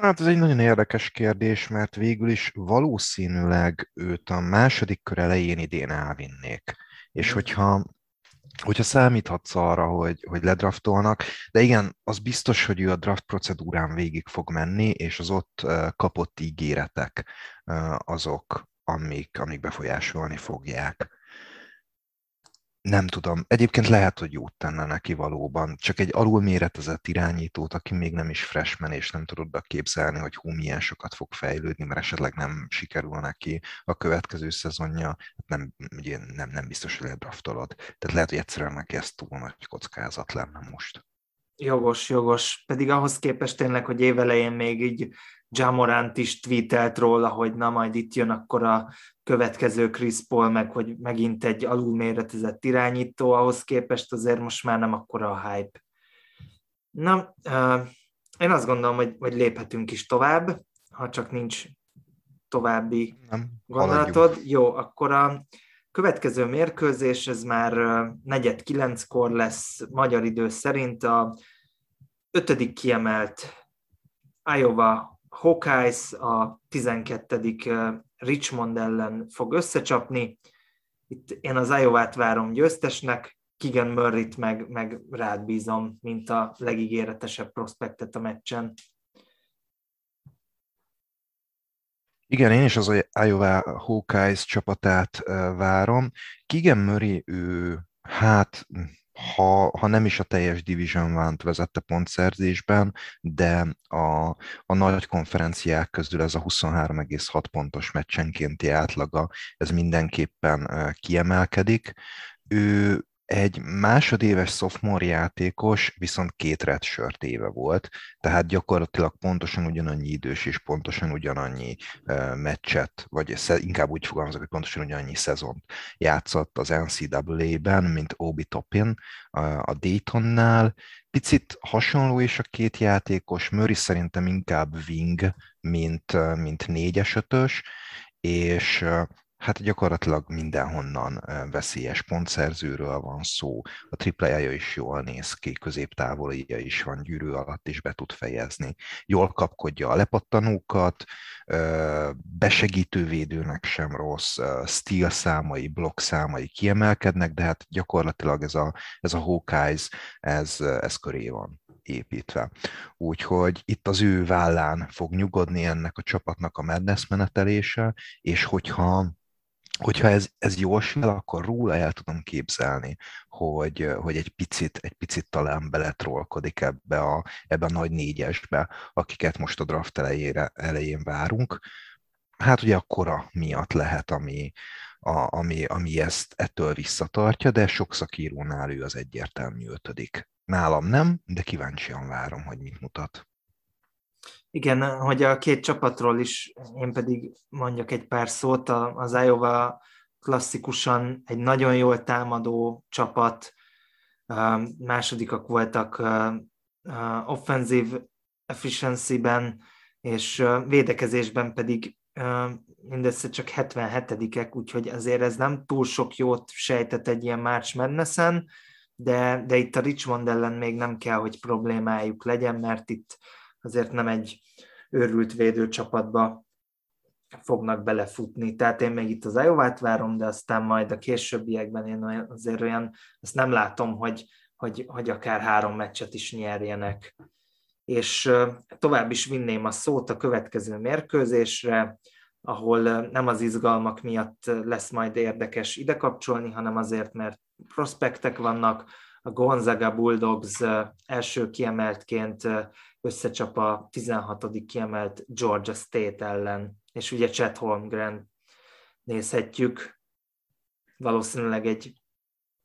Hát ez egy nagyon érdekes kérdés, mert végül is valószínűleg őt a második kör elején idén elvinnék. És hogyha hogyha számíthatsz arra, hogy, hogy ledraftolnak, de igen, az biztos, hogy ő a draft procedúrán végig fog menni, és az ott kapott ígéretek azok, amik, amik befolyásolni fogják. Nem tudom. Egyébként lehet, hogy jót tenne neki valóban. Csak egy alulméretezett irányítót, aki még nem is freshman, és nem tudod beképzelni, hogy hú, milyen sokat fog fejlődni, mert esetleg nem sikerül neki a következő szezonja, hát nem, ugye nem, nem biztos, hogy ledraftolod. Tehát lehet, hogy egyszerűen neki ez túl nagy kockázat lenne most. Jogos, jogos. Pedig ahhoz képest tényleg, hogy évelején még így Jamorant is tweetelt róla, hogy na majd itt jön akkor a következő Chris Paul, meg hogy megint egy alulméretezett irányító, ahhoz képest azért most már nem akkora a hype. Na, én azt gondolom, hogy, hogy léphetünk is tovább, ha csak nincs további nem, gondolatod. Haladjunk. Jó, akkor a következő mérkőzés, ez már negyed kilenckor lesz magyar idő szerint a ötödik kiemelt Iowa Hawkeyes a 12. Richmond ellen fog összecsapni. Itt én az Iowa-t várom győztesnek, Kigan Murray-t meg, meg rád bízom, mint a legígéretesebb prospektet a meccsen. Igen, én is az Iowa Hawkeyes csapatát várom. Kigen Murray, ő hát ha, ha nem is a teljes Division one vezette pontszerzésben, de a, a nagy konferenciák közül ez a 23,6 pontos meccsenkénti átlaga, ez mindenképpen kiemelkedik. Ő egy másodéves sophomore játékos, viszont két redshirt éve volt, tehát gyakorlatilag pontosan ugyanannyi idős és pontosan ugyanannyi uh, meccset, vagy inkább úgy fogalmazok, hogy pontosan ugyanannyi szezont játszott az NCAA-ben, mint Obi Toppin a Daytonnál. Picit hasonló is a két játékos, Murray szerintem inkább wing, mint, mint négyes ötös, és hát gyakorlatilag mindenhonnan veszélyes pontszerzőről van szó. A triplája is jól néz ki, középtávolija is van, gyűrű alatt is be tud fejezni. Jól kapkodja a lepattanókat, besegítő védőnek sem rossz, steel számai, blokk számai kiemelkednek, de hát gyakorlatilag ez a, ez a Hawkeyes, ez, ez köré van építve. Úgyhogy itt az ő vállán fog nyugodni ennek a csapatnak a madness menetelése, és hogyha hogyha ez, ez jól sül, akkor róla el tudom képzelni, hogy, hogy egy picit, egy picit talán beletrolkodik ebbe a, ebbe a nagy négyesbe, akiket most a draft elejére, elején várunk. Hát ugye a kora miatt lehet, ami, a, ami, ami ezt ettől visszatartja, de sok szakírónál ő az egyértelmű ötödik. Nálam nem, de kíváncsian várom, hogy mit mutat. Igen, hogy a két csapatról is én pedig mondjak egy pár szót. Az Iowa klasszikusan egy nagyon jól támadó csapat, másodikak voltak offensive efficiency-ben, és védekezésben pedig mindössze csak 77-ek, úgyhogy azért ez nem túl sok jót sejtett egy ilyen March madness de, de itt a Richmond ellen még nem kell, hogy problémájuk legyen, mert itt azért nem egy őrült védőcsapatba fognak belefutni. Tehát én még itt az iowa várom, de aztán majd a későbbiekben én azért olyan, azt nem látom, hogy, hogy, hogy akár három meccset is nyerjenek. És tovább is vinném a szót a következő mérkőzésre, ahol nem az izgalmak miatt lesz majd érdekes ide kapcsolni, hanem azért, mert prospektek vannak, a Gonzaga Bulldogs első kiemeltként összecsap a 16. kiemelt Georgia State ellen, és ugye Chet Holmgren nézhetjük valószínűleg egy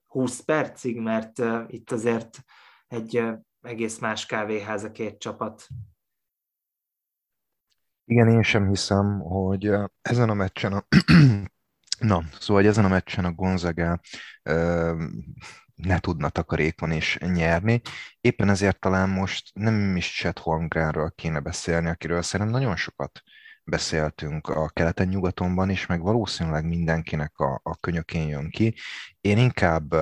20 percig, mert itt azért egy egész más kávéház a két csapat. Igen, én sem hiszem, hogy ezen a meccsen a Na, szóval hogy ezen a meccsen a Gonzaga ne tudna takarékon is nyerni. Éppen ezért talán most nem is Chet Holmgrenről kéne beszélni, akiről szerintem nagyon sokat beszéltünk a keleten-nyugatonban is, meg valószínűleg mindenkinek a, a könyökén jön ki. Én inkább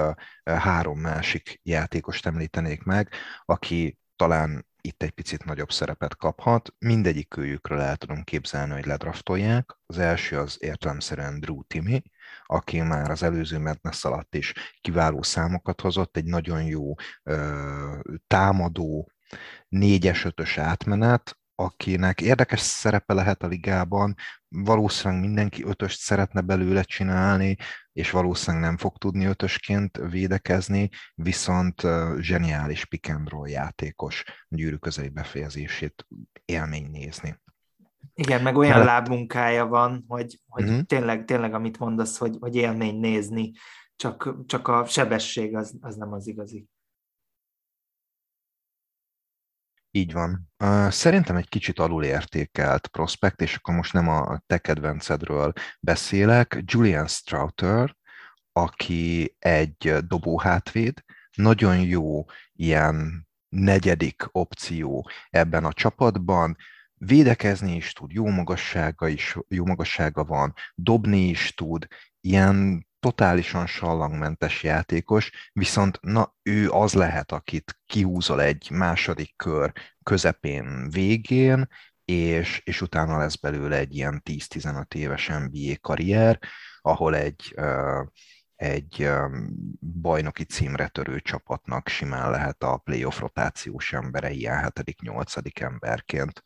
három másik játékost említenék meg, aki talán itt egy picit nagyobb szerepet kaphat. Mindegyik őjükről el tudom képzelni, hogy ledraftolják. Az első az értelemszerűen Drew Timmy, aki már az előző Madness alatt is kiváló számokat hozott, egy nagyon jó ö, támadó négyes-ötös átmenet, akinek érdekes szerepe lehet a ligában, valószínűleg mindenki ötöst szeretne belőle csinálni, és valószínűleg nem fog tudni ötösként védekezni, viszont zseniális pick and roll játékos gyűrű közeli befejezését élmény nézni. Igen, meg olyan Mellett... lábmunkája van, hogy, hogy uh-huh. tényleg, tényleg, amit mondasz, hogy, hogy élmény nézni, csak, csak a sebesség az, az nem az igazi. Így van. Szerintem egy kicsit alulértékelt prospekt, és akkor most nem a te kedvencedről beszélek. Julian Strouter, aki egy dobóhátvéd, nagyon jó ilyen negyedik opció ebben a csapatban, védekezni is tud, jó magassága is, jó magassága van, dobni is tud, ilyen totálisan sallangmentes játékos, viszont na, ő az lehet, akit kihúzol egy második kör közepén végén, és, és utána lesz belőle egy ilyen 10-15 éves NBA karrier, ahol egy, egy bajnoki címre törő csapatnak simán lehet a playoff rotációs embere, ilyen 7.-8. emberként.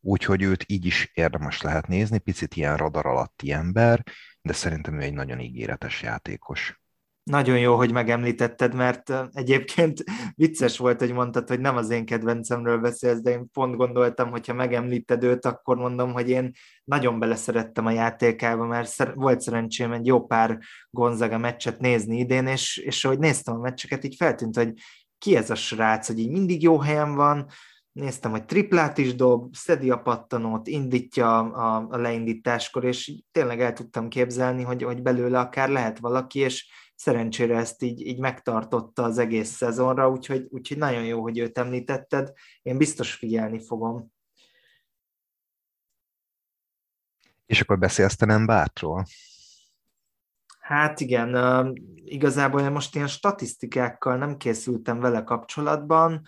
Úgyhogy őt így is érdemes lehet nézni, picit ilyen radar alatti ember, de szerintem ő egy nagyon ígéretes játékos. Nagyon jó, hogy megemlítetted, mert egyébként vicces volt, hogy mondtad, hogy nem az én kedvencemről beszélsz, de én pont gondoltam, hogy ha megemlíted őt, akkor mondom, hogy én nagyon beleszerettem a játékába, mert volt szerencsém egy jó pár Gonzaga meccset nézni idén, és, és ahogy néztem a meccseket, így feltűnt, hogy ki ez a srác, hogy így mindig jó helyen van, néztem, hogy triplát is dob, szedi a pattanót, indítja a, a leindításkor, és tényleg el tudtam képzelni, hogy, hogy belőle akár lehet valaki, és szerencsére ezt így, így megtartotta az egész szezonra, úgyhogy, úgyhogy nagyon jó, hogy őt említetted, én biztos figyelni fogom. És akkor beszélsz te nem bátról? Hát igen, igazából én most ilyen statisztikákkal nem készültem vele kapcsolatban,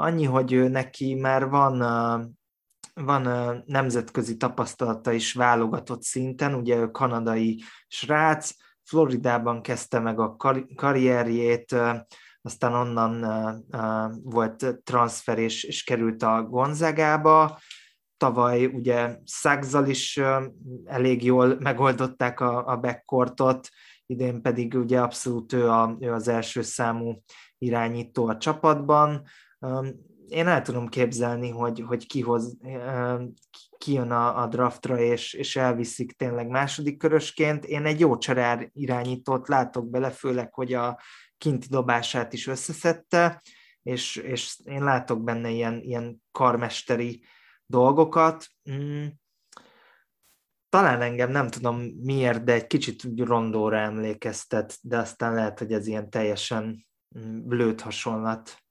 Annyi, hogy neki már van, van nemzetközi tapasztalata is válogatott szinten, ugye ő kanadai srác, Floridában kezdte meg a karrierjét, aztán onnan volt transfer és, és került a Gonzagába. Tavaly ugye Szagzal is elég jól megoldották a, a backcourtot, idén pedig ugye abszolút ő, a, ő az első számú irányító a csapatban. Én el tudom képzelni, hogy, hogy kihoz, ki jön a, a draftra, és, és elviszik tényleg második körösként. Én egy jó cserár irányítót látok bele, főleg, hogy a kinti dobását is összeszedte, és, és én látok benne ilyen, ilyen karmesteri dolgokat. Mm. Talán engem nem tudom miért, de egy kicsit rondóra emlékeztet, de aztán lehet, hogy ez ilyen teljesen blőtt hasonlat.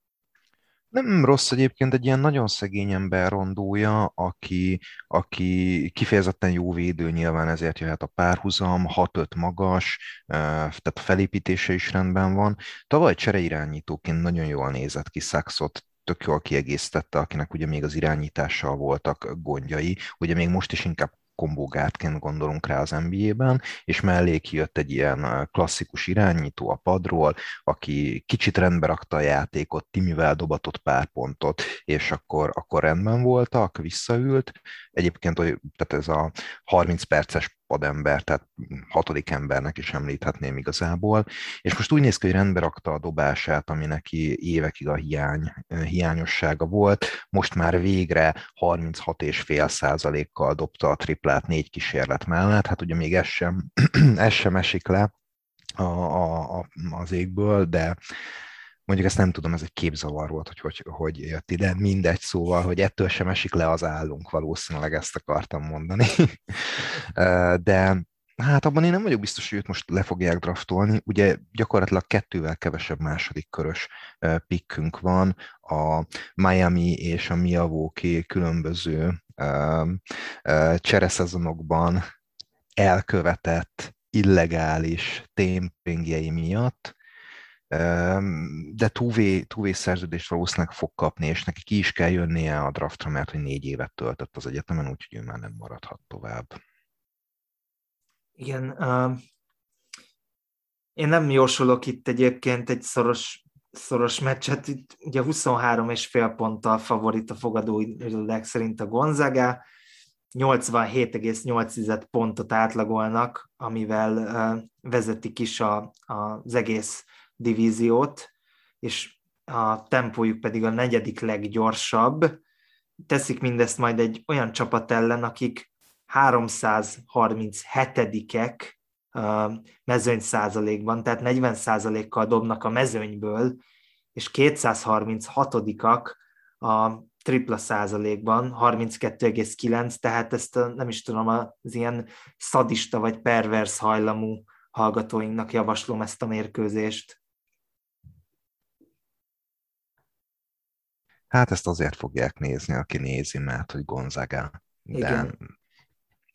Nem rossz egyébként egy ilyen nagyon szegény ember rondója, aki, aki kifejezetten jó védő, nyilván ezért jöhet a párhuzam, 6-5 magas, tehát a felépítése is rendben van. Tavaly csereirányítóként nagyon jól nézett ki Saxot, tök jól kiegészítette, akinek ugye még az irányítással voltak gondjai. Ugye még most is inkább kombógátként gondolunk rá az NBA-ben, és mellé kijött egy ilyen klasszikus irányító a padról, aki kicsit rendbe rakta a játékot, Timivel dobatott pár pontot, és akkor, akkor rendben voltak, visszaült. Egyébként tehát ez a 30 perces padember, tehát hatodik embernek is említhetném igazából, és most úgy néz ki, hogy rendbe rakta a dobását, ami neki évekig a hiány, hiányossága volt, most már végre 36,5 százalékkal dobta a triplát négy kísérlet mellett, hát ugye még ez sem, ez sem esik le a, a, a, az égből, de mondjuk ezt nem tudom, ez egy képzavar volt, hogy hogy, hogy jött ide, mindegy szóval, hogy ettől sem esik le az állunk, valószínűleg ezt akartam mondani. De hát abban én nem vagyok biztos, hogy őt most le fogják draftolni. Ugye gyakorlatilag kettővel kevesebb második körös pikkünk van, a Miami és a Milwaukee különböző csereszezonokban elkövetett illegális témpingjei miatt, de túvé, túvé szerződést valószínűleg fog kapni, és neki ki is kell jönnie a draftra, mert hogy négy évet töltött az egyetemen, úgyhogy ő már nem maradhat tovább. Igen, uh, én nem jósolok itt egyébként egy szoros, szoros meccset, itt ugye 23 és fél ponttal favorit a fogadóirodák szerint a Gonzaga, 87,8 pontot átlagolnak, amivel uh, vezetik is a, a, az egész divíziót, és a tempójuk pedig a negyedik leggyorsabb. Teszik mindezt majd egy olyan csapat ellen, akik 337-ek mezőny százalékban, tehát 40 százalékkal dobnak a mezőnyből, és 236-ak a tripla százalékban, 32,9, tehát ezt a, nem is tudom, az ilyen szadista vagy pervers hajlamú hallgatóinknak javaslom ezt a mérkőzést. Hát ezt azért fogják nézni, aki nézi, mert hogy Gonzaga. De,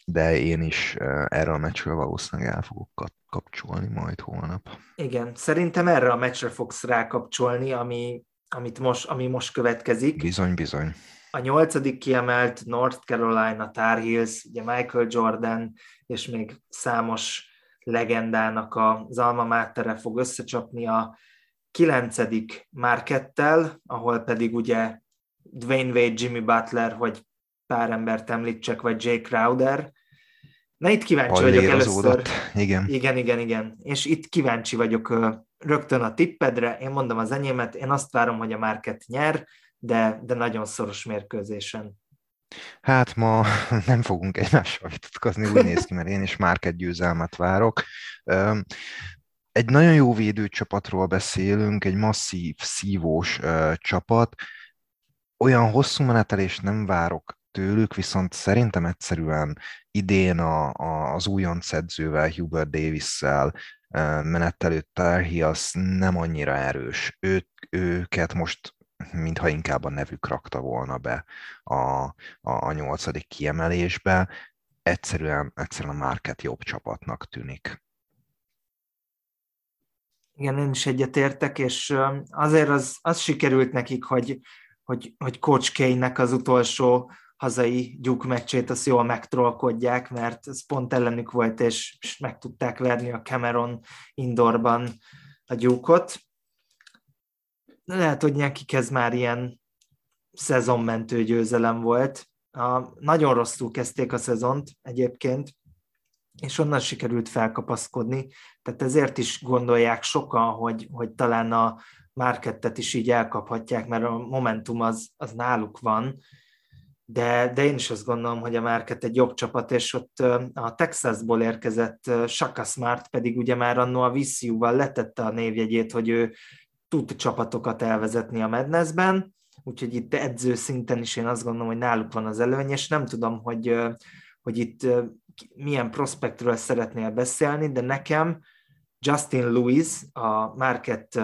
de én is erről a meccsről valószínűleg el fogok kapcsolni majd holnap. Igen, szerintem erre a meccsre fogsz rákapcsolni, ami, amit most, ami most következik. Bizony, bizony. A nyolcadik kiemelt North Carolina Tar Heels, ugye Michael Jordan, és még számos legendának az alma mátere fog összecsapni a kilencedik Markettel, ahol pedig ugye Dwayne Wade, Jimmy Butler, hogy pár embert említsek, vagy Jake Crowder. Na itt kíváncsi vagyok először. Igen. Igen, igen, igen. És itt kíváncsi vagyok rögtön a tippedre. Én mondom az enyémet, én azt várom, hogy a Market nyer, de, de nagyon szoros mérkőzésen. Hát ma nem fogunk egymással vitatkozni, úgy néz ki, mert én is Market győzelmet várok. Egy nagyon jó védőcsapatról beszélünk, egy masszív, szívós uh, csapat. Olyan hosszú menetelést nem várok tőlük, viszont szerintem egyszerűen idén a, a, az újonc edzővel, Hubert Davis-szel menetelő Tarhi az nem annyira erős. Ő, őket most mintha inkább a nevük rakta volna be a, a, a nyolcadik kiemelésbe. Egyszerűen, egyszerűen a Market jobb csapatnak tűnik. Igen, én is egyetértek, és azért az, az sikerült nekik, hogy, hogy, hogy Coach Kane-nek az utolsó hazai gyúk meccsét azt jól megtrollkodják, mert ez pont ellenük volt, és, és meg tudták verni a Cameron Indorban a gyúkot. Lehet, hogy nekik ez már ilyen szezonmentő győzelem volt. A, nagyon rosszul kezdték a szezont egyébként, és onnan sikerült felkapaszkodni, tehát ezért is gondolják sokan, hogy, hogy talán a markettet is így elkaphatják, mert a momentum az, az náluk van, de, de én is azt gondolom, hogy a Market egy jobb csapat, és ott a Texasból érkezett Shaka Smart pedig ugye már annó a VCU-val letette a névjegyét, hogy ő tud csapatokat elvezetni a Madnessben, úgyhogy itt edző szinten is én azt gondolom, hogy náluk van az előny, és nem tudom, hogy, hogy itt milyen prospektről szeretnél beszélni, de nekem Justin Lewis, a Market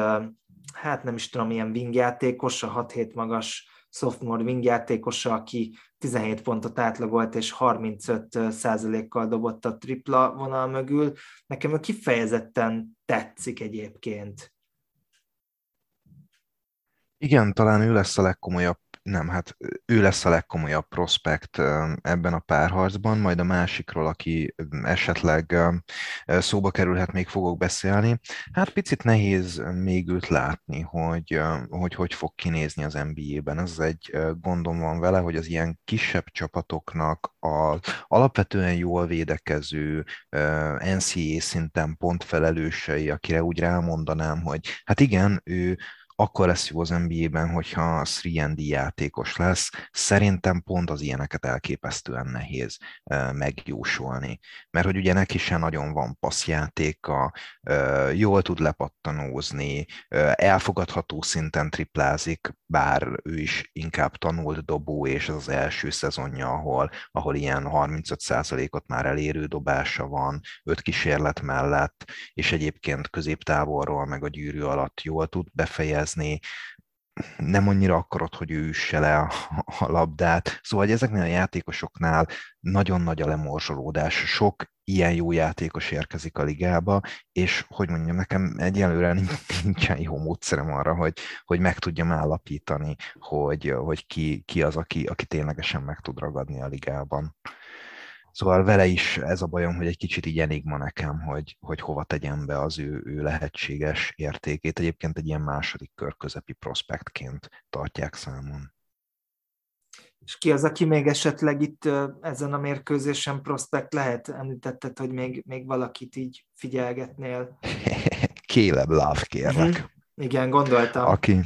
hát nem is tudom, ilyen wingjátékos, a 6-7 magas sophomore wingjátékosa, aki 17 pontot átlagolt, és 35 százalékkal dobott a tripla vonal mögül. Nekem ő kifejezetten tetszik egyébként. Igen, talán ő lesz a legkomolyabb nem, hát ő lesz a legkomolyabb prospekt ebben a párharcban, majd a másikról, aki esetleg szóba kerülhet, még fogok beszélni. Hát picit nehéz még őt látni, hogy hogy, hogy fog kinézni az NBA-ben. Ez egy gondom van vele, hogy az ilyen kisebb csapatoknak a alapvetően jól védekező NCAA szinten pontfelelősei, akire úgy rámondanám, hogy hát igen, ő akkor lesz jó az NBA-ben, hogyha 3D játékos lesz. Szerintem pont az ilyeneket elképesztően nehéz megjósolni. Mert hogy ugye neki sem nagyon van passzjátéka, jól tud lepattanózni, elfogadható szinten triplázik, bár ő is inkább tanult dobó, és ez az első szezonja, ahol, ahol ilyen 35%-ot már elérő dobása van, öt kísérlet mellett, és egyébként középtávolról meg a gyűrű alatt jól tud befejezni, nem annyira akarod, hogy ő üsse le a, a labdát. Szóval hogy ezeknél a játékosoknál nagyon nagy a lemorzsolódás. Sok ilyen jó játékos érkezik a ligába, és hogy mondjam, nekem egyelőre nincsen jó módszerem arra, hogy, hogy meg tudjam állapítani, hogy, hogy ki, ki az, aki, aki ténylegesen meg tud ragadni a ligában. Szóval vele is ez a bajom, hogy egy kicsit így enigma nekem, hogy, hogy hova tegyem be az ő, ő lehetséges értékét. Egyébként egy ilyen második kör közepi prospektként tartják számon. És ki az, aki még esetleg itt ezen a mérkőzésen prospekt lehet? Említetted, hogy még, még valakit így figyelgetnél. Caleb Love, kérlek. Mm-hmm. Igen, gondoltam. Aki,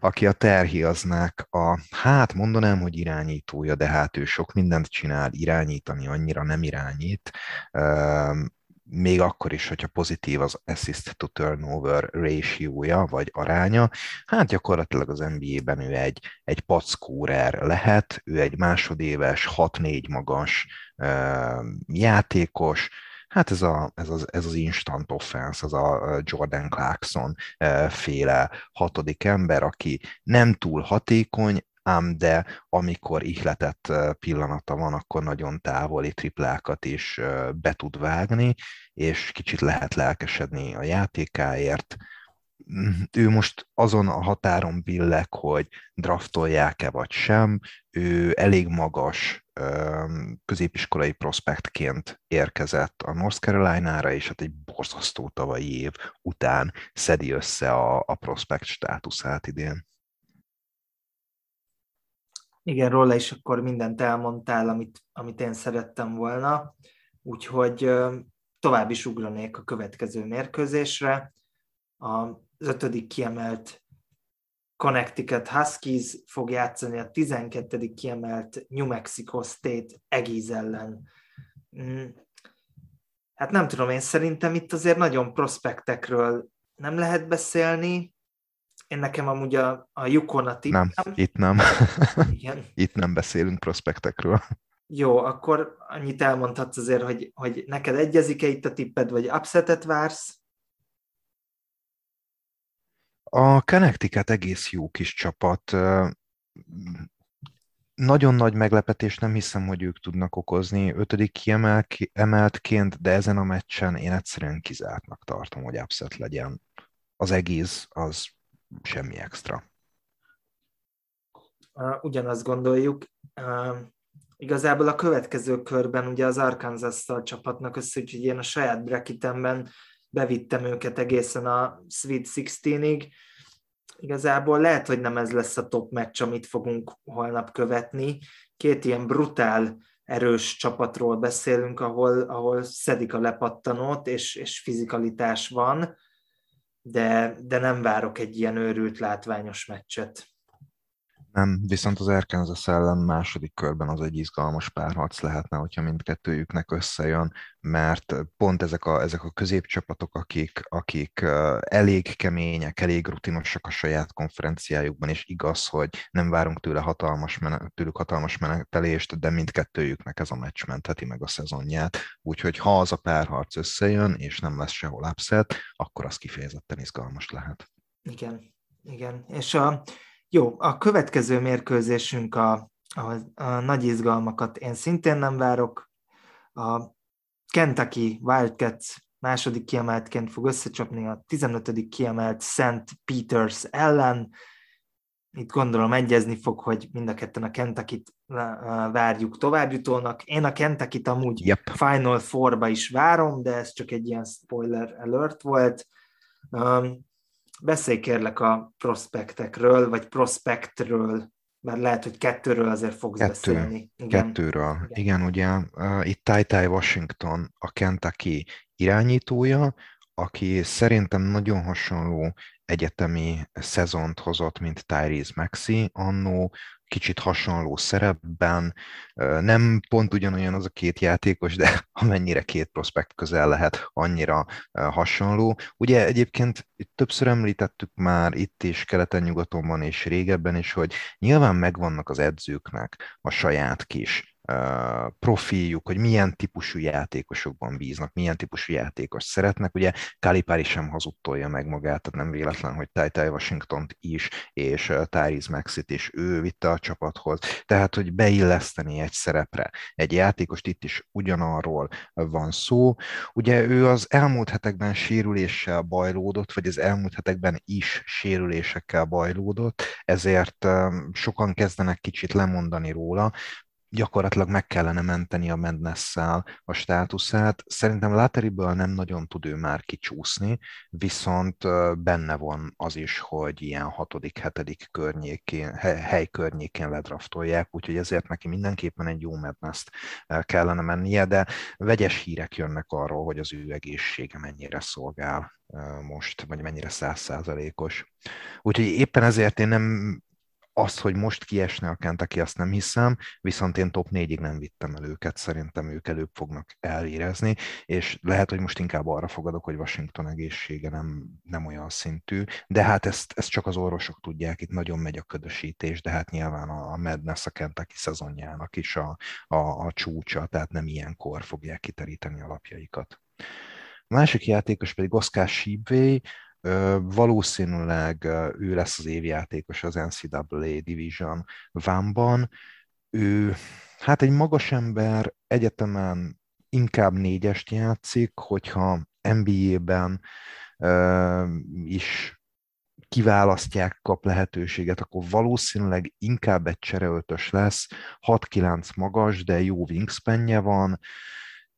aki a terhiaznak a, hát mondanám, hogy irányítója, de hát ő sok mindent csinál, irányítani annyira nem irányít, még akkor is, hogyha pozitív az assist to turnover ratio-ja, vagy aránya, hát gyakorlatilag az NBA-ben ő egy, egy packórer lehet, ő egy másodéves, 6-4 magas játékos, Hát ez, a, ez, az, ez az instant offense, az a Jordan Clarkson féle hatodik ember, aki nem túl hatékony, ám de amikor ihletett pillanata van, akkor nagyon távoli triplákat is be tud vágni, és kicsit lehet lelkesedni a játékáért. Ő most azon a határon billeg, hogy draftolják-e vagy sem, ő elég magas középiskolai prospektként érkezett a North Carolina-ra, és hát egy borzasztó tavalyi év után szedi össze a, a prospekt státuszát idén. Igen, róla is akkor mindent elmondtál, amit, amit én szerettem volna, úgyhogy tovább is ugranék a következő mérkőzésre. Az ötödik kiemelt Connecticut Huskies fog játszani a 12. kiemelt New Mexico State Eggies ellen. Mm. Hát nem tudom, én szerintem itt azért nagyon prospektekről nem lehet beszélni. Én nekem amúgy a, a Yukon a tippem. Nem, itt nem. Igen. itt nem beszélünk prospektekről. Jó, akkor annyit elmondhatsz azért, hogy, hogy neked egyezik-e itt a tipped, vagy upsetet vársz? A Connecticut egész jó kis csapat. Nagyon nagy meglepetés nem hiszem, hogy ők tudnak okozni ötödik kiemeltként, de ezen a meccsen én egyszerűen kizártnak tartom, hogy upset legyen. Az egész az semmi extra. Ugyanazt gondoljuk. Igazából a következő körben ugye az Arkansas-szal csapatnak össze, úgyhogy én a saját bracketemben bevittem őket egészen a Sweet 16-ig. Igazából lehet, hogy nem ez lesz a top meccs, amit fogunk holnap követni. Két ilyen brutál erős csapatról beszélünk, ahol, ahol szedik a lepattanót, és, és fizikalitás van, de, de nem várok egy ilyen őrült látványos meccset. Nem, viszont az Arkansas ellen második körben az egy izgalmas párharc lehetne, hogyha mindkettőjüknek összejön, mert pont ezek a, ezek a középcsapatok, akik, akik elég kemények, elég rutinosak a saját konferenciájukban, és igaz, hogy nem várunk tőle hatalmas, tőlük hatalmas menetelést, de mindkettőjüknek ez a meccs mentheti meg a szezonját. Úgyhogy ha az a párharc összejön, és nem lesz sehol upset, akkor az kifejezetten izgalmas lehet. Igen. Igen, és a, jó, a következő mérkőzésünk a, a, a nagy izgalmakat én szintén nem várok. A Kentucky Wildcats második kiemeltként fog összecsapni a 15. kiemelt St. Peters ellen. Itt gondolom egyezni fog, hogy mind a ketten a Kentucky-t várjuk továbbjutónak. Én a Kentucky-t amúgy yep. Final Four-ba is várom, de ez csak egy ilyen spoiler alert volt. Um, beszélj kérlek a prospektekről, vagy prospektről, mert lehet, hogy kettőről azért fogsz Kettő, beszélni. Igen. Kettőről. Igen, Igen ugye uh, itt Tai Washington, a Kentucky irányítója, aki szerintem nagyon hasonló egyetemi szezont hozott, mint Tyrese Maxi annó, kicsit hasonló szerepben, nem pont ugyanolyan az a két játékos, de amennyire két prospekt közel lehet, annyira hasonló. Ugye egyébként többször említettük már itt is, keleten-nyugatonban és régebben is, hogy nyilván megvannak az edzőknek a saját kis profiljuk, hogy milyen típusú játékosokban bíznak, milyen típusú játékos szeretnek. Ugye Kalipári sem hazudtolja meg magát, tehát nem véletlen, hogy Ty washington is, és Tyrese Maxit is ő vitte a csapathoz. Tehát, hogy beilleszteni egy szerepre egy játékost, itt is ugyanarról van szó. Ugye ő az elmúlt hetekben sérüléssel bajlódott, vagy az elmúlt hetekben is sérülésekkel bajlódott, ezért sokan kezdenek kicsit lemondani róla, gyakorlatilag meg kellene menteni a madness a státuszát. Szerintem Lateriből nem nagyon tud ő már kicsúszni, viszont benne van az is, hogy ilyen hatodik, hetedik környékén, hely környékén ledraftolják, úgyhogy ezért neki mindenképpen egy jó madness kellene mennie, de vegyes hírek jönnek arról, hogy az ő egészsége mennyire szolgál most, vagy mennyire százszázalékos. Úgyhogy éppen ezért én nem azt, hogy most kiesne a Kentucky, azt nem hiszem, viszont én top 4-ig nem vittem el őket, szerintem ők előbb fognak elérezni, és lehet, hogy most inkább arra fogadok, hogy Washington egészsége nem, nem olyan szintű, de hát ezt, ezt csak az orvosok tudják, itt nagyon megy a ködösítés, de hát nyilván a, a Madness a Kentucky szezonjának is a, a, a csúcsa, tehát nem ilyenkor fogják kiteríteni alapjaikat. A másik játékos pedig Oscar Shibway, Valószínűleg ő lesz az évjátékos az NCAA Division Vánban. Ő hát egy magas ember, egyetemen inkább négyest játszik, hogyha NBA-ben is kiválasztják, kap lehetőséget, akkor valószínűleg inkább egy csereöltös lesz, 6-9 magas, de jó wingspanje van,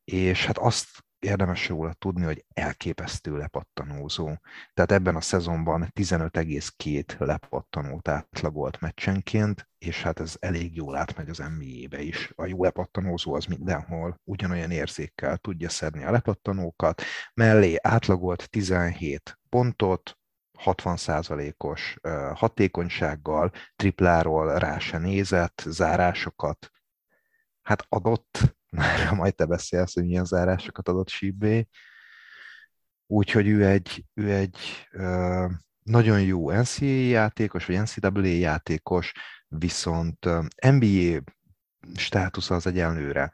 és hát azt érdemes róla tudni, hogy elképesztő lepattanózó. Tehát ebben a szezonban 15,2 lepattanót átlagolt meccsenként, és hát ez elég jól átmegy az NBA-be is. A jó lepattanózó az mindenhol ugyanolyan érzékkel tudja szedni a lepattanókat. Mellé átlagolt 17 pontot, 60%-os hatékonysággal, tripláról rá se nézett, zárásokat hát adott, már majd te beszélsz, hogy milyen zárásokat adott Sibé. Úgyhogy ő egy, ő egy ö, nagyon jó NCAA játékos, vagy NCAA játékos, viszont NBA státusza az egyelőre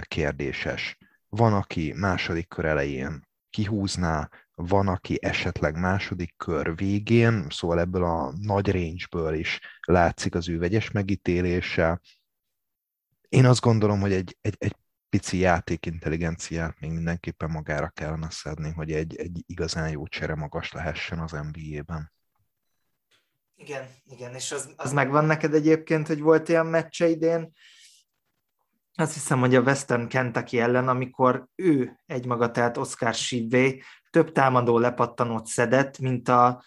kérdéses. Van, aki második kör elején kihúzná, van, aki esetleg második kör végén, szóval ebből a nagy range-ből is látszik az ő vegyes megítélése, én azt gondolom, hogy egy, egy, egy pici játékintelligenciát még mindenképpen magára kellene szedni, hogy egy, egy igazán jó csere magas lehessen az NBA-ben. Igen, igen, és az, az megvan neked egyébként, hogy volt ilyen meccse idén, azt hiszem, hogy a Western Kentucky ellen, amikor ő egymaga, tehát Oscar Shivway több támadó lepattanót szedett, mint a,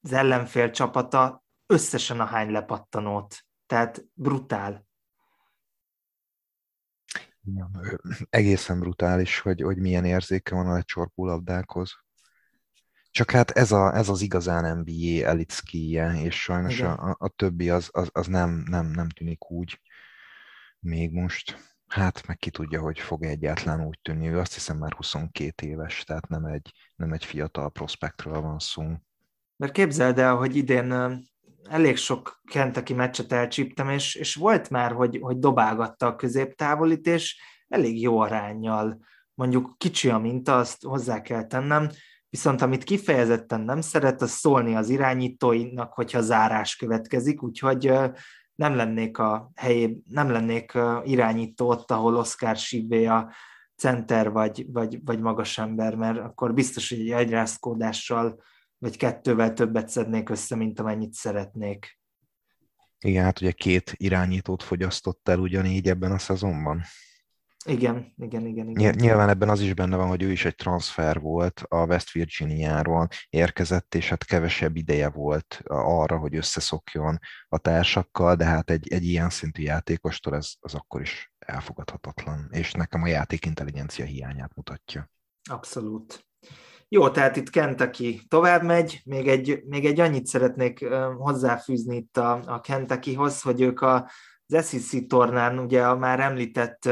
az ellenfél csapata összesen a hány lepattanót. Tehát brutál. Egészen brutális, hogy, hogy milyen érzéke van a lecsorgó labdákhoz. Csak hát ez, a, ez az igazán NBA elit skije, és sajnos a, a, többi az, az, az nem, nem, nem tűnik úgy még most. Hát meg ki tudja, hogy fog egyáltalán úgy tűnni. Ő azt hiszem már 22 éves, tehát nem egy, nem egy fiatal prospektről van szó. Mert képzeld el, hogy idén elég sok Kentucky meccset elcsíptem, és, és volt már, hogy, hogy dobálgatta a középtávolit, és elég jó arányjal, mondjuk kicsi a minta, azt hozzá kell tennem, viszont amit kifejezetten nem szeret, az szólni az irányítóinak, hogyha zárás következik, úgyhogy nem lennék a helyé, nem lennék irányító ott, ahol Oscar Sibé a center vagy, vagy, vagy magas ember, mert akkor biztos, hogy egy agyrázkódással vagy kettővel többet szednék össze, mint amennyit szeretnék. Igen, hát ugye két irányítót fogyasztott el ugyanígy ebben a szezonban. Igen, igen, igen, igen. Nyilván ebben az is benne van, hogy ő is egy transfer volt, a West Virginia-ról érkezett, és hát kevesebb ideje volt arra, hogy összeszokjon a társakkal, de hát egy, egy ilyen szintű játékostól ez az akkor is elfogadhatatlan, és nekem a játék intelligencia hiányát mutatja. Abszolút. Jó, tehát itt Kentucky tovább megy, még egy, még egy annyit szeretnék hozzáfűzni itt a, a Kentuckyhoz, hogy ők a, az SEC tornán ugye a már említett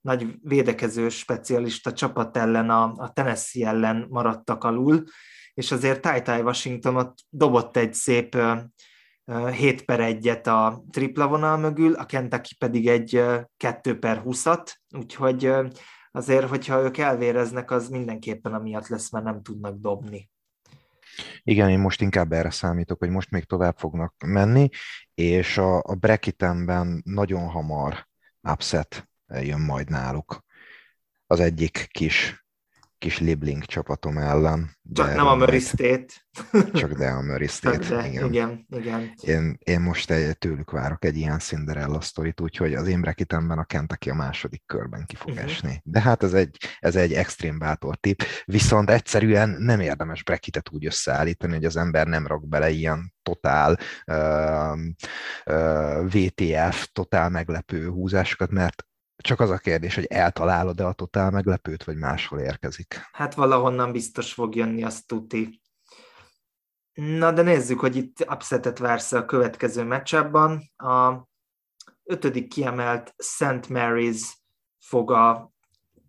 nagy védekező specialista csapat ellen, a, a Tennessee ellen maradtak alul, és azért Ty Ty Washington ott dobott egy szép 7 per 1-et a tripla vonal mögül, a Kentucky pedig egy 2 per 20-at, úgyhogy azért, hogyha ők elvéreznek, az mindenképpen amiatt lesz, mert nem tudnak dobni. Igen, én most inkább erre számítok, hogy most még tovább fognak menni, és a, a bracketemben nagyon hamar upset jön majd náluk. Az egyik kis kis Libling csapatom ellen. Csak nem a Murray State. Csak de a Murray State, de, igen. igen, igen. Én, én most egy, tőlük várok egy ilyen Cinderella sztorit, úgyhogy az én bracketemben a Kentucky a második körben ki fog uh-huh. esni. De hát ez egy, ez egy extrém bátor tip, viszont egyszerűen nem érdemes bracketet úgy összeállítani, hogy az ember nem rak bele ilyen totál uh, uh, VTF, totál meglepő húzásokat, mert csak az a kérdés, hogy eltalálod-e a totál meglepőt, vagy máshol érkezik. Hát valahonnan biztos fog jönni, azt tuti. Na, de nézzük, hogy itt upsetet vársz a következő meccsabban. A ötödik kiemelt St. Mary's fog a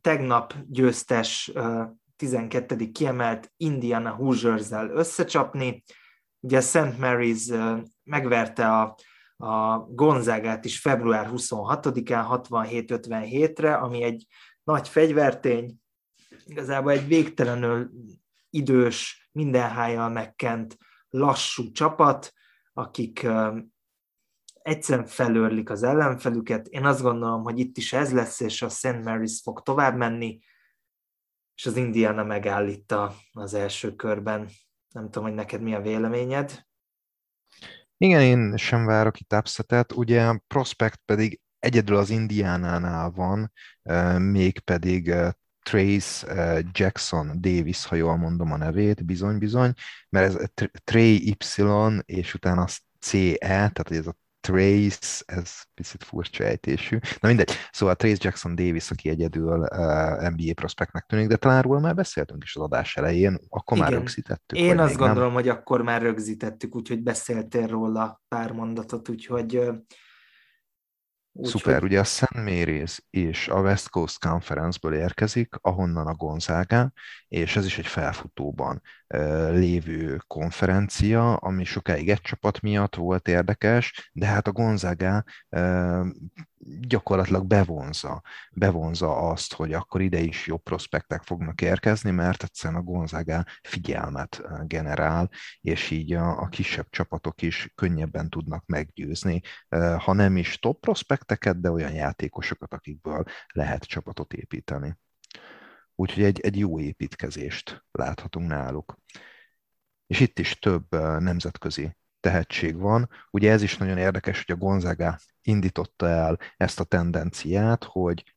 tegnap győztes 12. kiemelt Indiana Hoosiers-zel összecsapni. Ugye St. Mary's megverte a a Gonzágát is február 26-án 67-57-re, ami egy nagy fegyvertény, igazából egy végtelenül idős, minden hájjal megkent, lassú csapat, akik egyszerűen felőrlik az ellenfelüket. Én azt gondolom, hogy itt is ez lesz, és a St. Mary's fog tovább menni, és az Indiana megállítta az első körben. Nem tudom, hogy neked mi a véleményed. Igen, én sem várok itt upsetet, ugye a Prospect pedig egyedül az Indiánánál van, mégpedig Trace Jackson Davis, ha jól mondom a nevét, bizony-bizony, mert ez Trey Y, és utána az CE, tehát ez a Trace, ez picit furcsa ejtésű. Na mindegy, szóval Trace Jackson Davis, aki egyedül uh, NBA prospektnek tűnik, de talán róla már beszéltünk is az adás elején, akkor Igen. már rögzítettük. Én azt gondolom, nem? hogy akkor már rögzítettük, úgyhogy beszéltél róla pár mondatot, úgyhogy uh, úgy, Szuper, hogy... ugye a St. Mary's és a West Coast Conference-ből érkezik, ahonnan a Gonzaga, és ez is egy felfutóban lévő konferencia, ami sokáig egy csapat miatt volt érdekes, de hát a Gonzaga gyakorlatilag bevonza, bevonza azt, hogy akkor ide is jobb prospektek fognak érkezni, mert egyszerűen a Gonzaga figyelmet generál, és így a, a kisebb csapatok is könnyebben tudnak meggyőzni, ha nem is top prospekteket, de olyan játékosokat, akikből lehet csapatot építeni. Úgyhogy egy, egy jó építkezést láthatunk náluk. És itt is több nemzetközi tehetség van. Ugye ez is nagyon érdekes, hogy a Gonzaga indította el ezt a tendenciát, hogy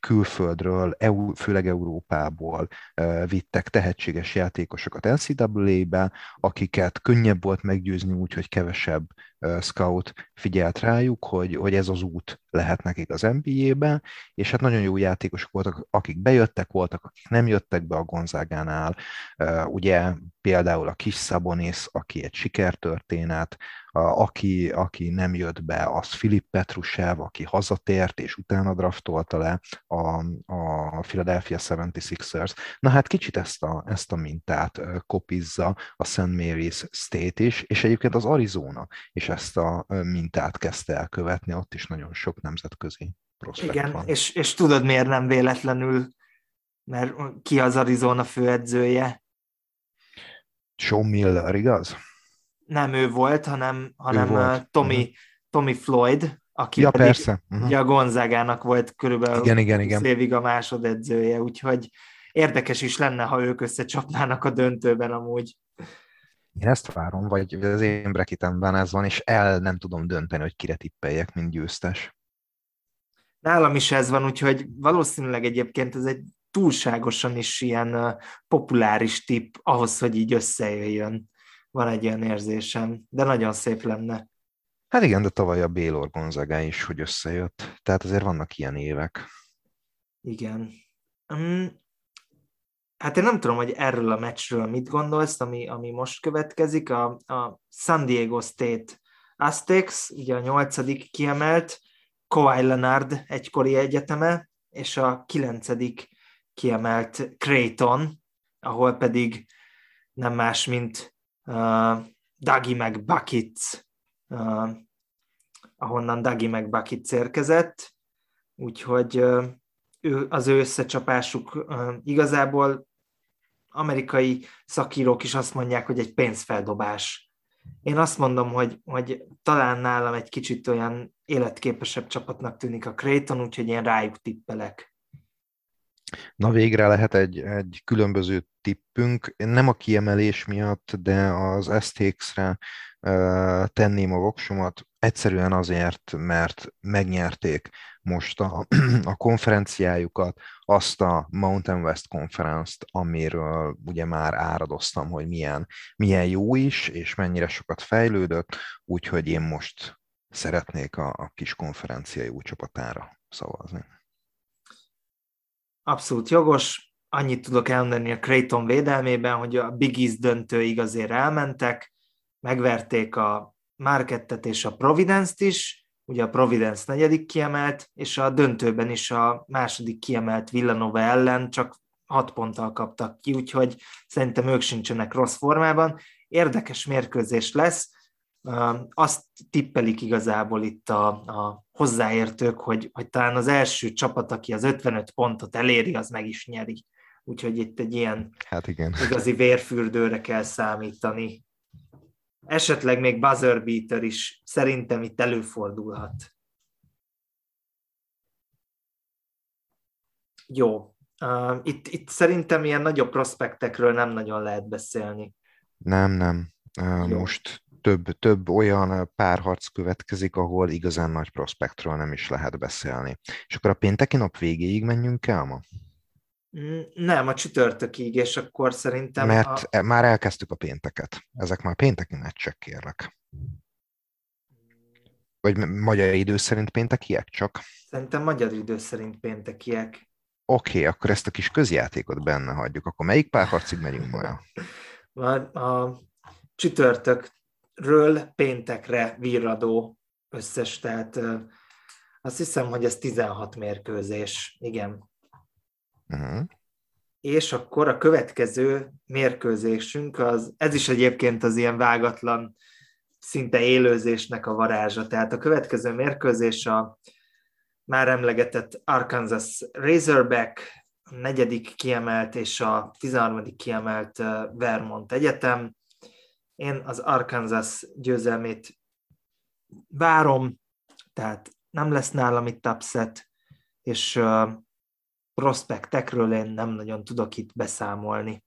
külföldről, főleg Európából vittek tehetséges játékosokat NCAA-be, akiket könnyebb volt meggyőzni úgy, hogy kevesebb scout figyelt rájuk, hogy, hogy ez az út lehet nekik az NBA-be, és hát nagyon jó játékosok voltak, akik bejöttek, voltak, akik nem jöttek be a Gonzágánál. Ugye például a kis Szabonész, aki egy sikertörténet, aki, aki nem jött be, az Filip Petrusev, aki hazatért, és utána draftolta le a, a Philadelphia 76ers. Na hát kicsit ezt a, ezt a mintát kopizza a St. Mary's State is, és egyébként az Arizona is ezt a mintát kezdte el követni, ott is nagyon sok nemzetközi prospekt Igen, van. És, és tudod miért nem véletlenül, mert ki az Arizona főedzője? Sean Miller, igaz? Nem ő volt, hanem, hanem volt. Tommy, uh-huh. Tommy Floyd, aki ja, pedig persze. Uh-huh. ugye a Gonzágának volt körülbelül Igen, igen, igen. évig a másodedzője, úgyhogy érdekes is lenne, ha ők összecsapnának a döntőben amúgy. Én ezt várom, vagy az én brekitemben ez van, és el nem tudom dönteni, hogy kire tippeljek, mint győztes. Nálam is ez van, úgyhogy valószínűleg egyébként ez egy túlságosan is ilyen populáris tipp ahhoz, hogy így összejöjjön. Van egy ilyen érzésem, de nagyon szép lenne. Hát igen, de tavaly a Bélor Gonzaga is, hogy összejött. Tehát azért vannak ilyen évek. Igen. Um, hát én nem tudom, hogy erről a meccsről mit gondolsz, ami, ami most következik. A, a San Diego State Aztecs, ugye a nyolcadik kiemelt, Kawhi Leonard egykori egyeteme, és a kilencedik kiemelt Creighton, ahol pedig nem más, mint uh, Dagi meg Buckets, uh, ahonnan Dagi meg Buckets érkezett, úgyhogy uh, ő, az ő összecsapásuk uh, igazából amerikai szakírók is azt mondják, hogy egy pénzfeldobás. Én azt mondom, hogy, hogy talán nálam egy kicsit olyan életképesebb csapatnak tűnik a Creighton, úgyhogy én rájuk tippelek. Na végre lehet egy, egy különböző tippünk, nem a kiemelés miatt, de az STX-re uh, tenném a voksomat, egyszerűen azért, mert megnyerték most a, a konferenciájukat, azt a Mountain West Conference-t, amiről ugye már áradoztam, hogy milyen, milyen jó is, és mennyire sokat fejlődött, úgyhogy én most szeretnék a, a kis konferencia jó csapatára szavazni. Abszolút jogos. Annyit tudok elmondani a Creighton védelmében, hogy a Big East döntőig azért elmentek, megverték a Markettet és a Providence-t is, ugye a Providence negyedik kiemelt, és a döntőben is a második kiemelt Villanova ellen csak hat ponttal kaptak ki, úgyhogy szerintem ők sincsenek rossz formában. Érdekes mérkőzés lesz, azt tippelik igazából itt a, a hozzáértők, hogy, hogy talán az első csapat, aki az 55 pontot eléri, az meg is nyeri. Úgyhogy itt egy ilyen hát igen. igazi vérfürdőre kell számítani. Esetleg még buzzer beater is szerintem itt előfordulhat. Jó. Uh, itt, itt szerintem ilyen nagyobb prospektekről nem nagyon lehet beszélni. Nem, nem. Uh, most több, több olyan párharc következik, ahol igazán nagy prospektről nem is lehet beszélni. És akkor a pénteki nap végéig menjünk el ma? Mm, nem, a csütörtökig, és akkor szerintem... Mert a... E, már elkezdtük a pénteket. Ezek már pénteki meccsek, kérlek. Vagy magyar idő szerint péntekiek csak? Szerintem magyar idő szerint péntekiek. Oké, okay, akkor ezt a kis közjátékot benne hagyjuk. Akkor melyik párharcig megyünk ma? A, a csütörtökről péntekre virradó összes, tehát azt hiszem, hogy ez 16 mérkőzés. Igen. Uh-huh. És akkor a következő mérkőzésünk, az, ez is egyébként az ilyen vágatlan, szinte élőzésnek a varázsa. Tehát a következő mérkőzés a már emlegetett Arkansas Razorback, a negyedik kiemelt és a 13. kiemelt Vermont Egyetem. Én az Arkansas győzelmét várom, tehát nem lesz nálam itt upset, és prospektekről én nem nagyon tudok itt beszámolni.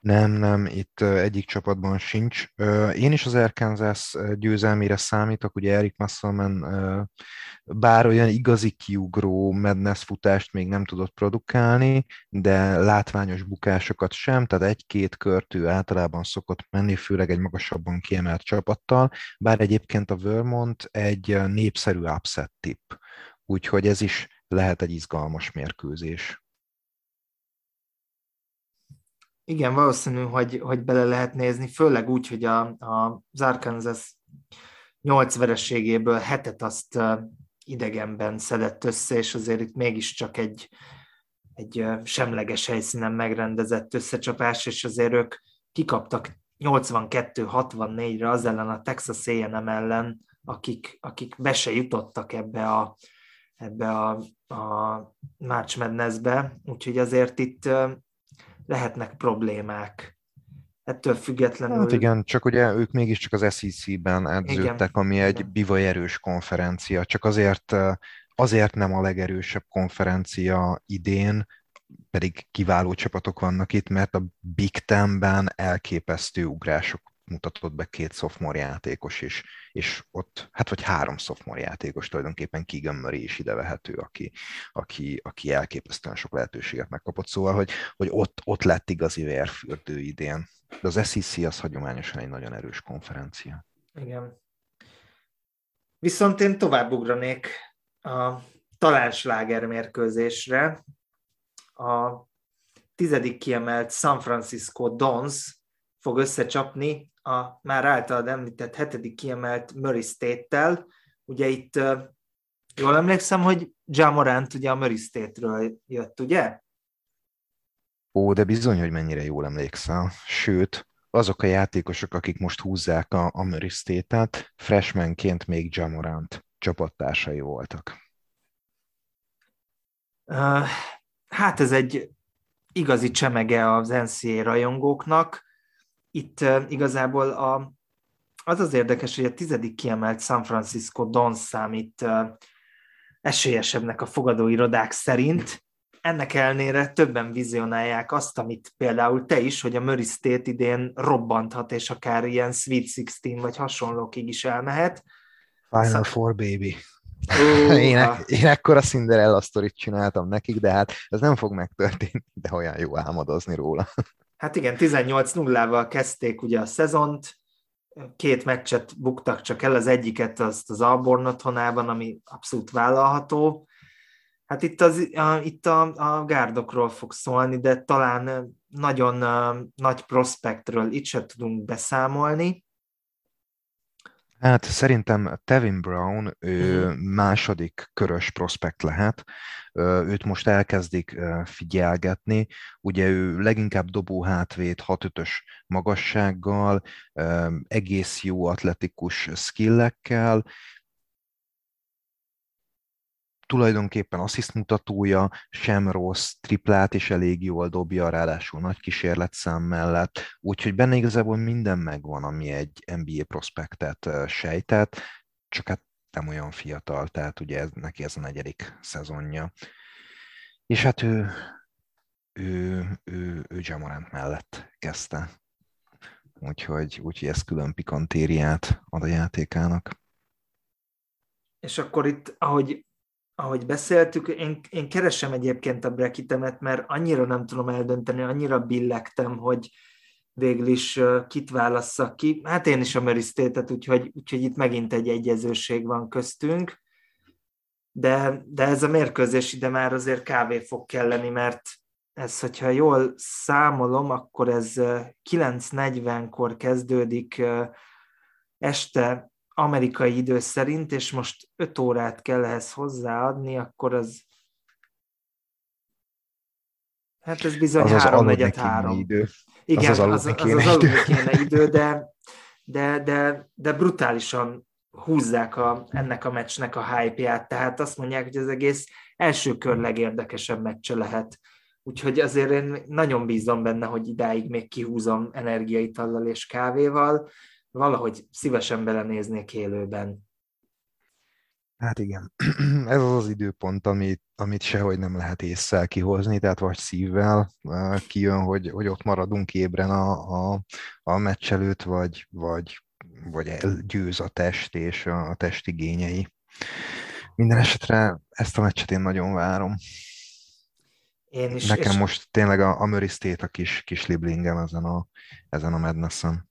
Nem, nem, itt egyik csapatban sincs. Én is az Arkansas győzelmére számítok, ugye Eric Musselman bár olyan igazi kiugró Madness futást még nem tudott produkálni, de látványos bukásokat sem, tehát egy-két kört ő általában szokott menni, főleg egy magasabban kiemelt csapattal, bár egyébként a Vermont egy népszerű upset tipp, úgyhogy ez is lehet egy izgalmas mérkőzés. Igen, valószínű, hogy, hogy bele lehet nézni, főleg úgy, hogy a, a, az Arkansas nyolc vereségéből hetet azt idegenben szedett össze, és azért itt mégiscsak egy, egy semleges helyszínen megrendezett összecsapás, és azért ők kikaptak 82-64-re az ellen a Texas A&M ellen, akik, akik be se jutottak ebbe a, ebbe a, a March Madness-be, úgyhogy azért itt lehetnek problémák. ettől függetlenül... Hát igen, csak ugye ők mégiscsak az SEC-ben edződtek, igen. ami egy bivaj erős konferencia, csak azért, azért nem a legerősebb konferencia idén, pedig kiváló csapatok vannak itt, mert a Big Ten-ben elképesztő ugrások mutatott be két sophomore játékos is, és ott, hát vagy három sophomore játékos tulajdonképpen Keegan Murray is ide vehető, aki, aki, aki elképesztően sok lehetőséget megkapott, szóval, hogy, hogy ott, ott lett igazi vérfürdő idén. De az SEC az hagyományosan egy nagyon erős konferencia. Igen. Viszont én tovább ugranék a talán mérkőzésre. A tizedik kiemelt San Francisco Dons fog összecsapni a már általad említett hetedik kiemelt Murray State-tel. Ugye itt jól emlékszem, hogy Jamorant ugye a Murray State-ről jött, ugye? Ó, de bizony, hogy mennyire jól emlékszel. Sőt, azok a játékosok, akik most húzzák a, a Murray State-et, freshmanként még Jamorant csapattársai voltak. Uh, hát ez egy igazi csemege az NCAA rajongóknak itt uh, igazából a, az az érdekes, hogy a tizedik kiemelt San Francisco Don számít uh, esélyesebbnek a fogadóirodák szerint. Ennek ellenére többen vizionálják azt, amit például te is, hogy a Murray State idén robbanthat, és akár ilyen Sweet 16 vagy hasonlókig is elmehet. Final Szak... Four, baby. Uh, én, e- én ekkora Cinderella sztorit csináltam nekik, de hát ez nem fog megtörténni, de olyan jó álmodozni róla. Hát igen, 18-0-val kezdték ugye a szezont, két meccset buktak csak el, az egyiket azt az Alborn otthonában, ami abszolút vállalható. Hát itt, az, a, itt a, a gárdokról fog szólni, de talán nagyon uh, nagy prospektről itt sem tudunk beszámolni. Hát szerintem Tevin Brown ő uh-huh. második körös prospekt lehet. Őt most elkezdik figyelgetni. Ugye ő leginkább dobó hátvét 6-5-ös magassággal, egész jó atletikus skillekkel, tulajdonképpen assziszt mutatója sem rossz, triplát is elég jól dobja, ráadásul nagy kísérletszám mellett, úgyhogy benne igazából minden megvan, ami egy NBA prospektet sejtett, csak hát nem olyan fiatal, tehát ugye ez, neki ez a negyedik szezonja. És hát ő, ő, ő, ő Jamorant mellett kezdte. Úgyhogy, úgyhogy ez külön pikantériát ad a játékának. És akkor itt, ahogy ahogy beszéltük, én, én keresem egyébként a brekitemet, mert annyira nem tudom eldönteni, annyira billegtem, hogy végül is kit válasszak ki. Hát én is a Merisztétet, úgyhogy, úgyhogy itt megint egy egyezőség van köztünk. De, de ez a mérkőzés ide már azért kávé fog kelleni, mert ez, hogyha jól számolom, akkor ez 9.40-kor kezdődik este amerikai idő szerint, és most 5 órát kell ehhez hozzáadni, akkor az Hát ez bizony az 3 4 3 idő. Igen, az az, az, az, az, az kéne idő, de, de, de, de brutálisan húzzák a, ennek a meccsnek a hype-ját, tehát azt mondják, hogy az egész első kör legérdekesebb meccse lehet. Úgyhogy azért én nagyon bízom benne, hogy idáig még kihúzom energiaitallal és kávéval, valahogy szívesen belenéznék élőben. Hát igen, ez az az időpont, amit, amit sehogy nem lehet észszel kihozni, tehát vagy szívvel kijön, hogy, hogy ott maradunk ébren a, a, a meccs előtt, vagy, vagy, vagy győz a test és a test igényei. Minden esetre ezt a meccset én nagyon várom. Én is. Nekem és... most tényleg a, a Murray State a kis, kis liblingem ezen a, ezen a Madness-en.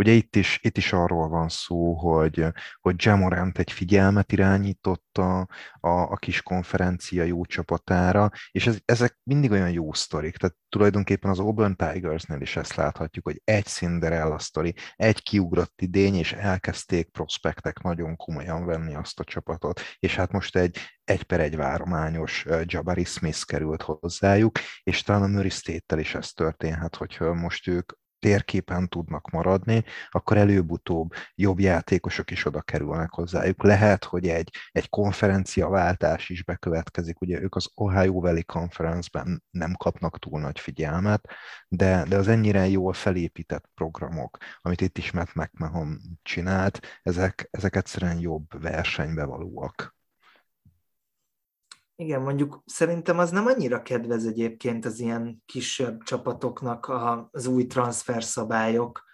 Ugye itt is, itt is arról van szó, hogy, hogy Jamorant egy figyelmet irányított a, a, a kis konferencia jó csapatára, és ez, ezek mindig olyan jó sztorik, tehát tulajdonképpen az Auburn Tigersnél is ezt láthatjuk, hogy egy Cinderella sztori, egy kiugrott idény, és elkezdték prospektek nagyon komolyan venni azt a csapatot, és hát most egy egy per egy várományos Jabari Smith került hozzájuk, és talán a Murray State-tel is ez történhet, hogy most ők térképen tudnak maradni, akkor előbb-utóbb jobb játékosok is oda kerülnek hozzájuk. Lehet, hogy egy, egy konferenciaváltás is bekövetkezik, ugye ők az Ohio Valley Conference-ben nem kapnak túl nagy figyelmet, de, de az ennyire jól felépített programok, amit itt is Matt McMahon csinált, ezek, ezek egyszerűen jobb versenybe valóak. Igen, mondjuk szerintem az nem annyira kedvez egyébként az ilyen kisebb csapatoknak az új transferszabályok,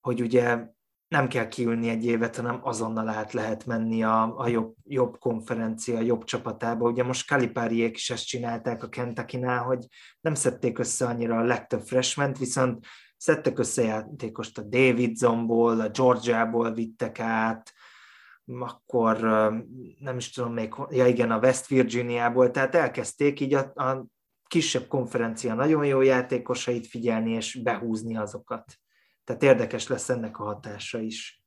hogy ugye nem kell kiülni egy évet, hanem azonnal át lehet menni a, a jobb, jobb konferencia, a jobb csapatába. Ugye most Kalipáriék is ezt csinálták a kentucky hogy nem szedték össze annyira a legtöbb freshment, viszont szedtek össze játékost a Davidsonból, a Georgiából vittek át, akkor nem is tudom még, ja igen, a West Virginiából, tehát elkezdték így a, a kisebb konferencia nagyon jó játékosait figyelni és behúzni azokat. Tehát érdekes lesz ennek a hatása is.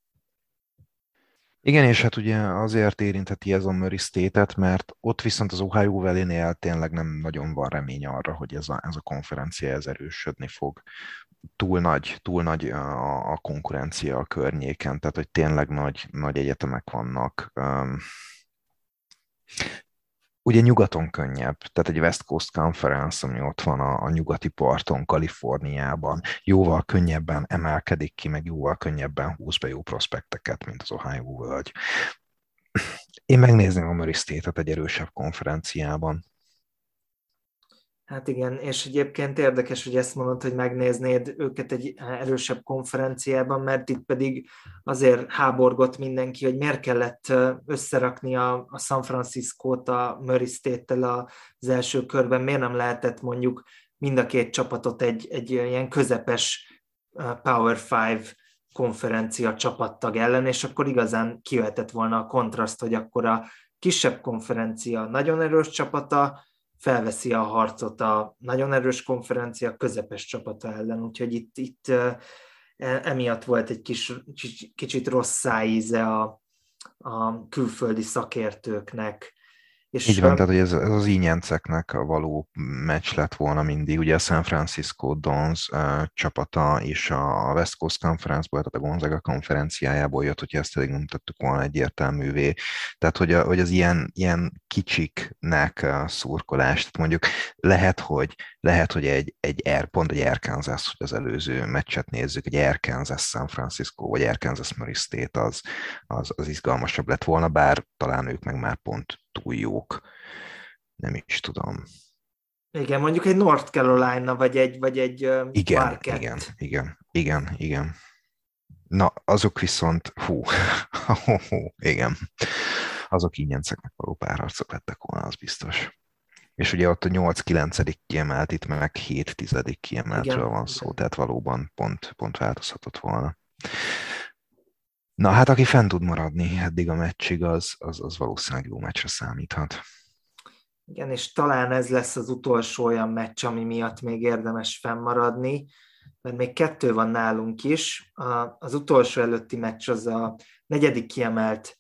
Igen, és hát ugye azért érintheti ez a Murray State-et, mert ott viszont az Ohio Valley-nél tényleg nem nagyon van remény arra, hogy ez a, ez a konferencia ez erősödni fog túl nagy, túl nagy a, a konkurencia a környéken, tehát hogy tényleg nagy, nagy egyetemek vannak. Ugye nyugaton könnyebb, tehát egy West Coast Conference, ami ott van a, a nyugati parton, Kaliforniában, jóval könnyebben emelkedik ki, meg jóval könnyebben húz be jó prospekteket, mint az Ohio völgy. Én megnézném a Murray State-et egy erősebb konferenciában. Hát igen, és egyébként érdekes, hogy ezt mondod, hogy megnéznéd őket egy erősebb konferenciában, mert itt pedig azért háborgott mindenki, hogy miért kellett összerakni a, a San Francisco-t a Murray State-tel az első körben, miért nem lehetett mondjuk mind a két csapatot egy, egy ilyen közepes Power Five konferencia csapattag ellen, és akkor igazán kijöhetett volna a kontraszt, hogy akkor a kisebb konferencia nagyon erős csapata, felveszi a harcot a nagyon erős konferencia közepes csapata ellen, úgyhogy itt, itt e, emiatt volt egy kis, kicsit rossz szájíze a, a külföldi szakértőknek, és Így van, tehát hogy ez, ez az ínyenceknek való meccs lett volna mindig. Ugye a San Francisco Dons uh, csapata és a West Coast Conference-ból, tehát a Gonzaga konferenciájából jött, hogyha ezt eddig nem tettük volna egyértelművé. Tehát, hogy, a, hogy az ilyen, ilyen kicsiknek a szurkolás, tehát mondjuk lehet, hogy, lehet, hogy egy, egy Air, pont egy Air Kansas, hogy az előző meccset nézzük, egy Air Kansas San Francisco, vagy Air Kansas Murray State az, az, az izgalmasabb lett volna, bár talán ők meg már pont túl jók. Nem is tudom. Igen, mondjuk egy North Carolina, vagy egy, vagy egy igen, Market. igen, igen, igen, igen. Na, azok viszont, hú, igen, azok ingyenceknek való párharcok lettek volna, az biztos. És ugye ott a 8-9. kiemelt, itt meg 7 10 kiemeltről igen, van szó, igen. tehát valóban pont, pont változhatott volna. Na hát aki fent tud maradni eddig a meccsig, az, az, az valószínűleg jó meccsre számíthat. Igen, és talán ez lesz az utolsó olyan meccs, ami miatt még érdemes fennmaradni, mert még kettő van nálunk is. Az utolsó előtti meccs az a negyedik kiemelt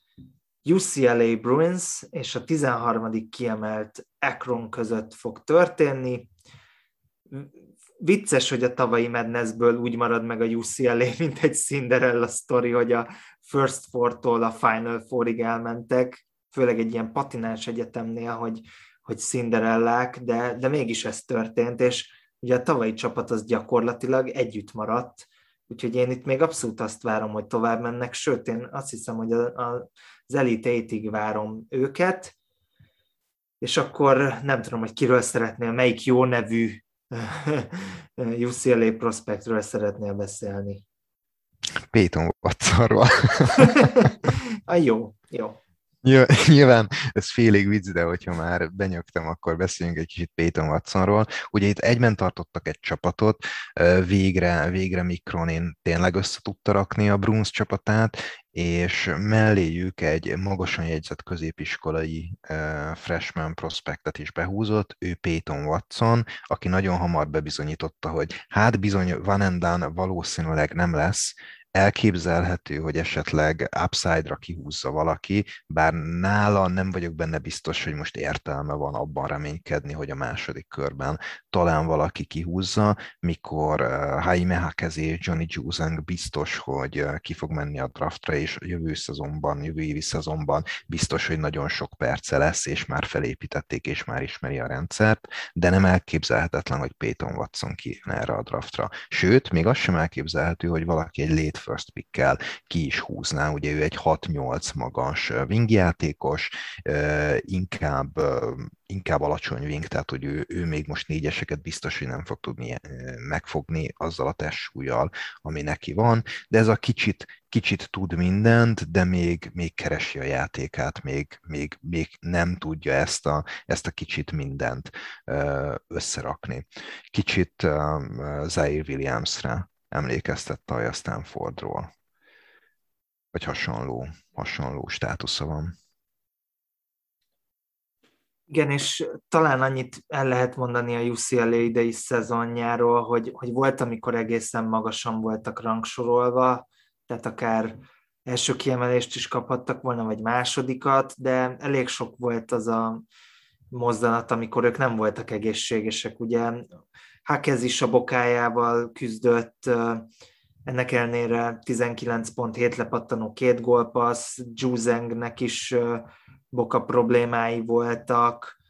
UCLA Bruins és a 13. kiemelt Akron között fog történni vicces, hogy a tavalyi Madnessből úgy marad meg a UCLA, mint egy Cinderella sztori, hogy a First Four-tól a Final Four-ig elmentek, főleg egy ilyen patinás egyetemnél, hogy, hogy Cinderellák, de, de mégis ez történt, és ugye a tavalyi csapat az gyakorlatilag együtt maradt, úgyhogy én itt még abszolút azt várom, hogy tovább mennek, sőt, én azt hiszem, hogy a, a, az Elite 8 várom őket, és akkor nem tudom, hogy kiről szeretnél, melyik jó nevű UCLA prospektről szeretnél beszélni? Péton Watsonról. ah, jó, jó. Nyilván ez félig vicc, de hogyha már benyögtem, akkor beszéljünk egy kicsit Peyton Watsonról. Ugye itt egyben tartottak egy csapatot, végre, végre Mikronin tényleg össze tudta rakni a Bruns csapatát, és melléjük egy magasan jegyzett középiskolai freshman prospektet is behúzott, ő Peyton Watson, aki nagyon hamar bebizonyította, hogy hát bizony Van Endan valószínűleg nem lesz elképzelhető, hogy esetleg upside-ra kihúzza valaki, bár nála nem vagyok benne biztos, hogy most értelme van abban reménykedni, hogy a második körben talán valaki kihúzza, mikor Jaime Hakez és Johnny Juzang biztos, hogy uh, ki fog menni a draftra, és jövő szezonban, jövő évi szezonban biztos, hogy nagyon sok perce lesz, és már felépítették, és már ismeri a rendszert, de nem elképzelhetetlen, hogy Peyton Watson ki erre a draftra. Sőt, még az sem elképzelhető, hogy valaki egy late first pickkel ki is húzná, ugye ő egy 6-8 magas wingjátékos, inkább inkább alacsony wing, tehát hogy ő, ő még most négyeseket biztos, hogy nem fog tudni megfogni azzal a testsúlyjal, ami neki van, de ez a kicsit, kicsit tud mindent, de még, még keresi a játékát, még, még, még nem tudja ezt a, ezt a kicsit mindent összerakni. Kicsit Zaire Williamsre emlékeztett a Stanfordról, vagy hasonló, hasonló státusza van. Igen, és talán annyit el lehet mondani a UCLA idei szezonjáról, hogy, hogy volt, amikor egészen magasan voltak rangsorolva, tehát akár első kiemelést is kaphattak volna, vagy másodikat, de elég sok volt az a mozzanat, amikor ők nem voltak egészségesek. Ugye Hakez is a bokájával küzdött, ennek ellenére 19 pont, 7 lepattanó, két gólpassz, Juzengnek is boka problémái voltak,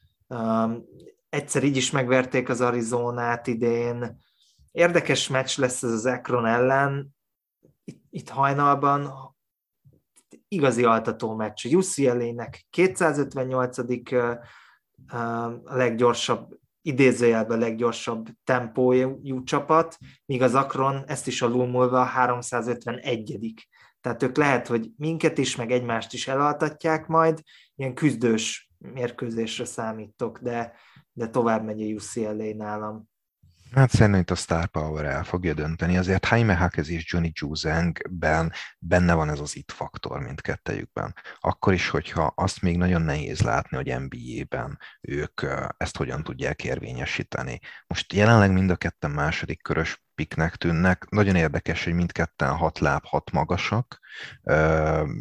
egyszer így is megverték az Arizonát idén. Érdekes meccs lesz ez az Ekron ellen, itt, itt hajnalban igazi altató meccs. UCLA-nek 258. a leggyorsabb idézőjelben leggyorsabb tempójú csapat, míg az Akron ezt is alulmúlva 351 Tehát ők lehet, hogy minket is, meg egymást is elaltatják majd, ilyen küzdős mérkőzésre számítok, de, de tovább megy a UCLA nálam. Hát szerintem a Star Power el fogja dönteni, azért Jaime Hakez és Johnny Juzengben benne van ez az itt faktor mindkettejükben. Akkor is, hogyha azt még nagyon nehéz látni, hogy NBA-ben ők ezt hogyan tudják érvényesíteni. Most jelenleg mind a ketten második körös piknek tűnnek. Nagyon érdekes, hogy mindketten hat láb, hat magasak,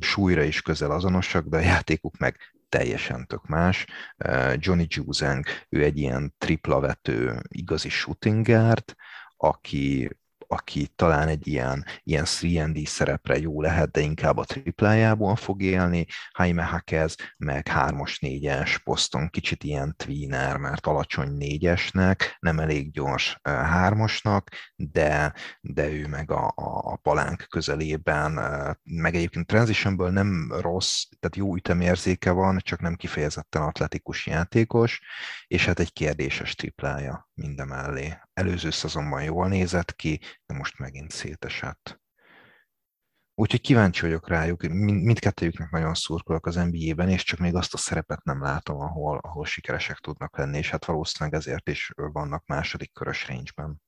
súlyra is közel azonosak, de a játékuk meg teljesen tök más. Johnny Juzeng, ő egy ilyen tripla vető igazi shooting guard, aki aki talán egy ilyen, ilyen 3D szerepre jó lehet, de inkább a triplájából fog élni. Jaime Hakez meg 3-as, 4-es poszton kicsit ilyen tweener, mert alacsony 4-esnek, nem elég gyors 3-asnak, de, de ő meg a, a, a palánk közelében, meg egyébként transitionből nem rossz, tehát jó ütemérzéke van, csak nem kifejezetten atletikus játékos, és hát egy kérdéses triplája mindemellé. Előző szezonban jól nézett ki, de most megint szétesett. Úgyhogy kíváncsi vagyok rájuk, Mind, mindkettőjüknek nagyon szurkolok az NBA-ben, és csak még azt a szerepet nem látom, ahol, ahol sikeresek tudnak lenni, és hát valószínűleg ezért is vannak második körös range-ben.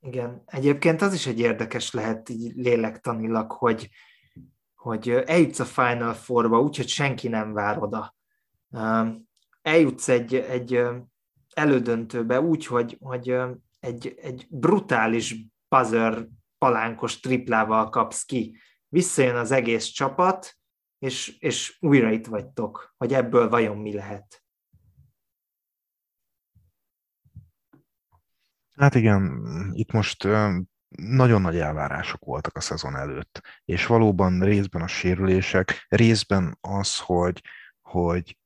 Igen, egyébként az is egy érdekes lehet így lélektanilag, hogy, hogy eljutsz a Final Four-ba, úgyhogy senki nem vár oda. Eljutsz egy, egy elődöntőbe úgy, hogy, hogy egy, egy brutális buzzer palánkos triplával kapsz ki. Visszajön az egész csapat, és, és újra itt vagytok, hogy ebből vajon mi lehet. Hát igen, itt most nagyon nagy elvárások voltak a szezon előtt, és valóban részben a sérülések, részben az, hogy, hogy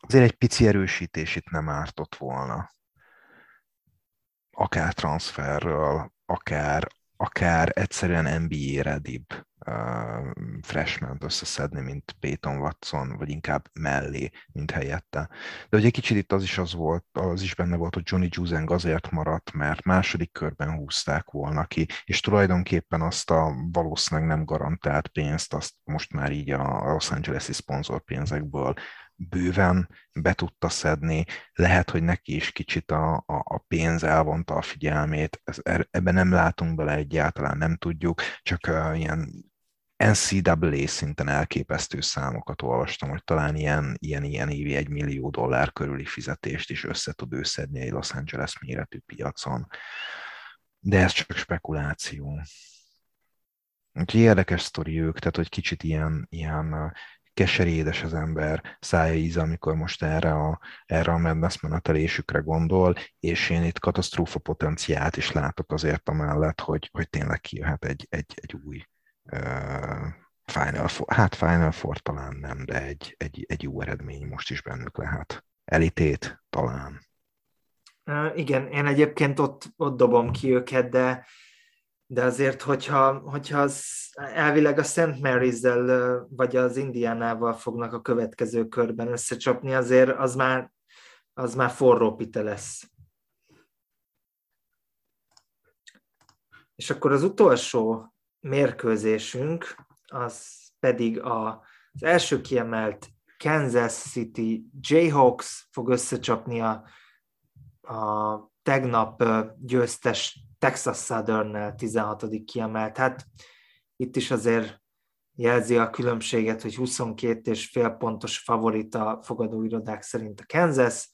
azért egy pici erősítés itt nem ártott volna. Akár transferről, akár, akár egyszerűen NBA redibb uh, freshman összeszedni, mint Peyton Watson, vagy inkább mellé, mint helyette. De ugye kicsit itt az is az volt, az is benne volt, hogy Johnny Juzeng azért maradt, mert második körben húzták volna ki, és tulajdonképpen azt a valószínűleg nem garantált pénzt, azt most már így a Los Angeles-i szponzorpénzekből bőven be tudta szedni, lehet, hogy neki is kicsit a, a, a pénz elvonta a figyelmét, Ez, er, ebben nem látunk bele egyáltalán, nem tudjuk, csak uh, ilyen NCAA szinten elképesztő számokat olvastam, hogy talán ilyen, ilyen, ilyen évi egy millió dollár körüli fizetést is össze tud összedni egy Los Angeles méretű piacon. De ez csak spekuláció. Úgyhogy érdekes sztori ők, tehát hogy kicsit ilyen, ilyen keserédes az ember szája íze, amikor most erre a, erre a Madness menetelésükre gondol, és én itt katasztrófa potenciált is látok azért amellett, hogy, hogy tényleg kijöhet egy, egy, egy új uh, Final Four, hát Final Four talán nem, de egy, egy, egy jó eredmény most is bennük lehet. Elitét talán. Uh, igen, én egyébként ott, ott dobom ki őket, de de azért, hogyha, hogyha az elvileg a St. Mary's-zel vagy az Indiánával fognak a következő körben összecsapni, azért az már, az már forró pite lesz. És akkor az utolsó mérkőzésünk, az pedig a, az első kiemelt Kansas City Jayhawks fog összecsapni a, a tegnap győztes Texas Southern-nel 16. kiemelt. Hát itt is azért jelzi a különbséget, hogy 22 és fél pontos favorit a fogadóirodák szerint a Kansas,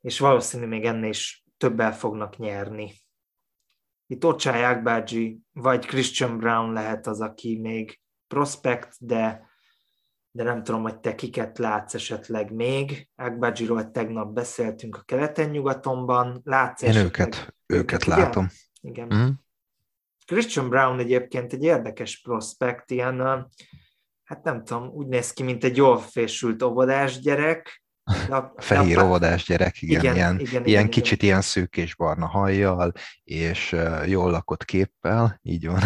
és valószínű még ennél is többel fognak nyerni. Itt Ocsai Agbágyi vagy Christian Brown lehet az, aki még prospekt, de, de nem tudom, hogy te kiket látsz esetleg még. Agbágyiról tegnap beszéltünk a keleten-nyugatonban. Látsz Én esetleg... őket, őket látom. Igen. igen. Mm. Christian Brown egyébként egy érdekes prospekt, ilyen, hát nem tudom, úgy néz ki, mint egy jól fésült óvodás gyerek. A, Fehér a, óvodás gyerek, igen, igen, ilyen, igen, ilyen igen, kicsit igen. ilyen szűk és barna hajjal, és uh, jól lakott képpel, így van.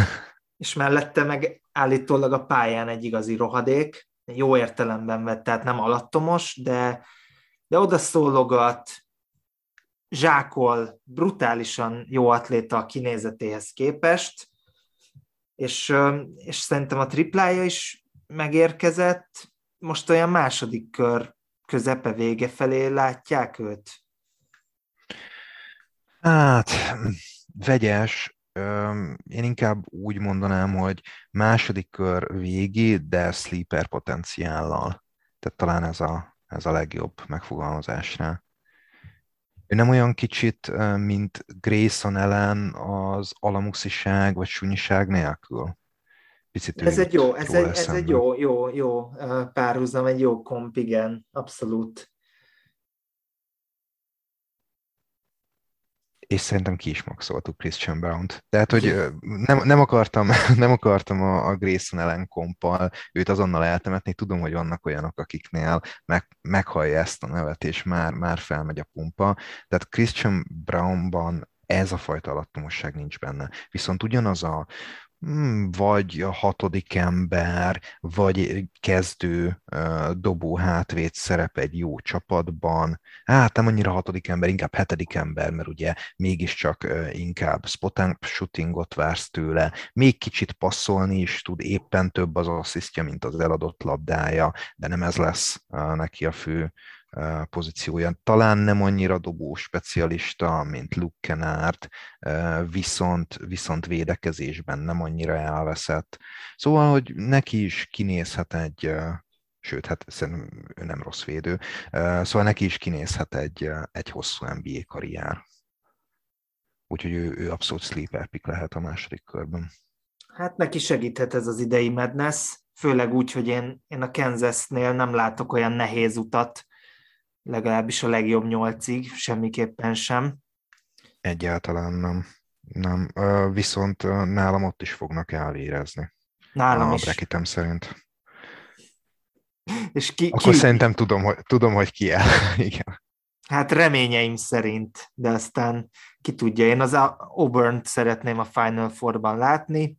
És mellette meg állítólag a pályán egy igazi rohadék, jó értelemben vett, tehát nem alattomos, de, de oda szólogat, zsákol, brutálisan jó atléta a kinézetéhez képest, és, és szerintem a triplája is megérkezett, most olyan második kör közepe vége felé látják őt? Hát, vegyes. Én inkább úgy mondanám, hogy második kör végi, de sleeper potenciállal. Tehát talán ez a, ez a legjobb megfogalmazásra. Ő nem olyan kicsit, mint Grayson ellen az alamusziság vagy sunyiság nélkül? Picit ez egy jó, ez egy, ez egy jó, jó, jó párhuzam, egy jó komp, igen, abszolút. És szerintem ki is maxoltuk Christian Brown-t. Tehát, hogy nem, nem akartam, nem akartam a, a Grayson ellen kompal őt azonnal eltemetni, tudom, hogy vannak olyanok, akiknél meg, meghallja ezt a nevet, és már, már felmegy a pumpa. Tehát Christian Brownban ez a fajta alattomosság nincs benne. Viszont ugyanaz a vagy a hatodik ember, vagy kezdő dobó hátvét szerep egy jó csapatban. Hát nem annyira hatodik ember, inkább hetedik ember, mert ugye mégiscsak inkább spot shootingot vársz tőle, még kicsit passzolni is tud, éppen több az asszisztja, mint az eladott labdája, de nem ez lesz neki a fő pozíciója. Talán nem annyira dobó specialista, mint Luke Kennard, viszont, viszont védekezésben nem annyira elveszett. Szóval, hogy neki is kinézhet egy, sőt, hát szerintem ő nem rossz védő, szóval neki is kinézhet egy, egy hosszú NBA karrier. Úgyhogy ő, ő abszolút sleeper pick lehet a második körben. Hát neki segíthet ez az idei Madness, főleg úgy, hogy én, én a Kansasnél nem látok olyan nehéz utat, legalábbis a legjobb nyolcig, semmiképpen sem. Egyáltalán nem. nem. Viszont nálam ott is fognak elvérezni. Nálam a is. Bracketem szerint. És ki, Akkor ki... szerintem tudom, hogy, tudom, hogy ki el. Igen. Hát reményeim szerint, de aztán ki tudja. Én az Auburn-t szeretném a Final Four-ban látni.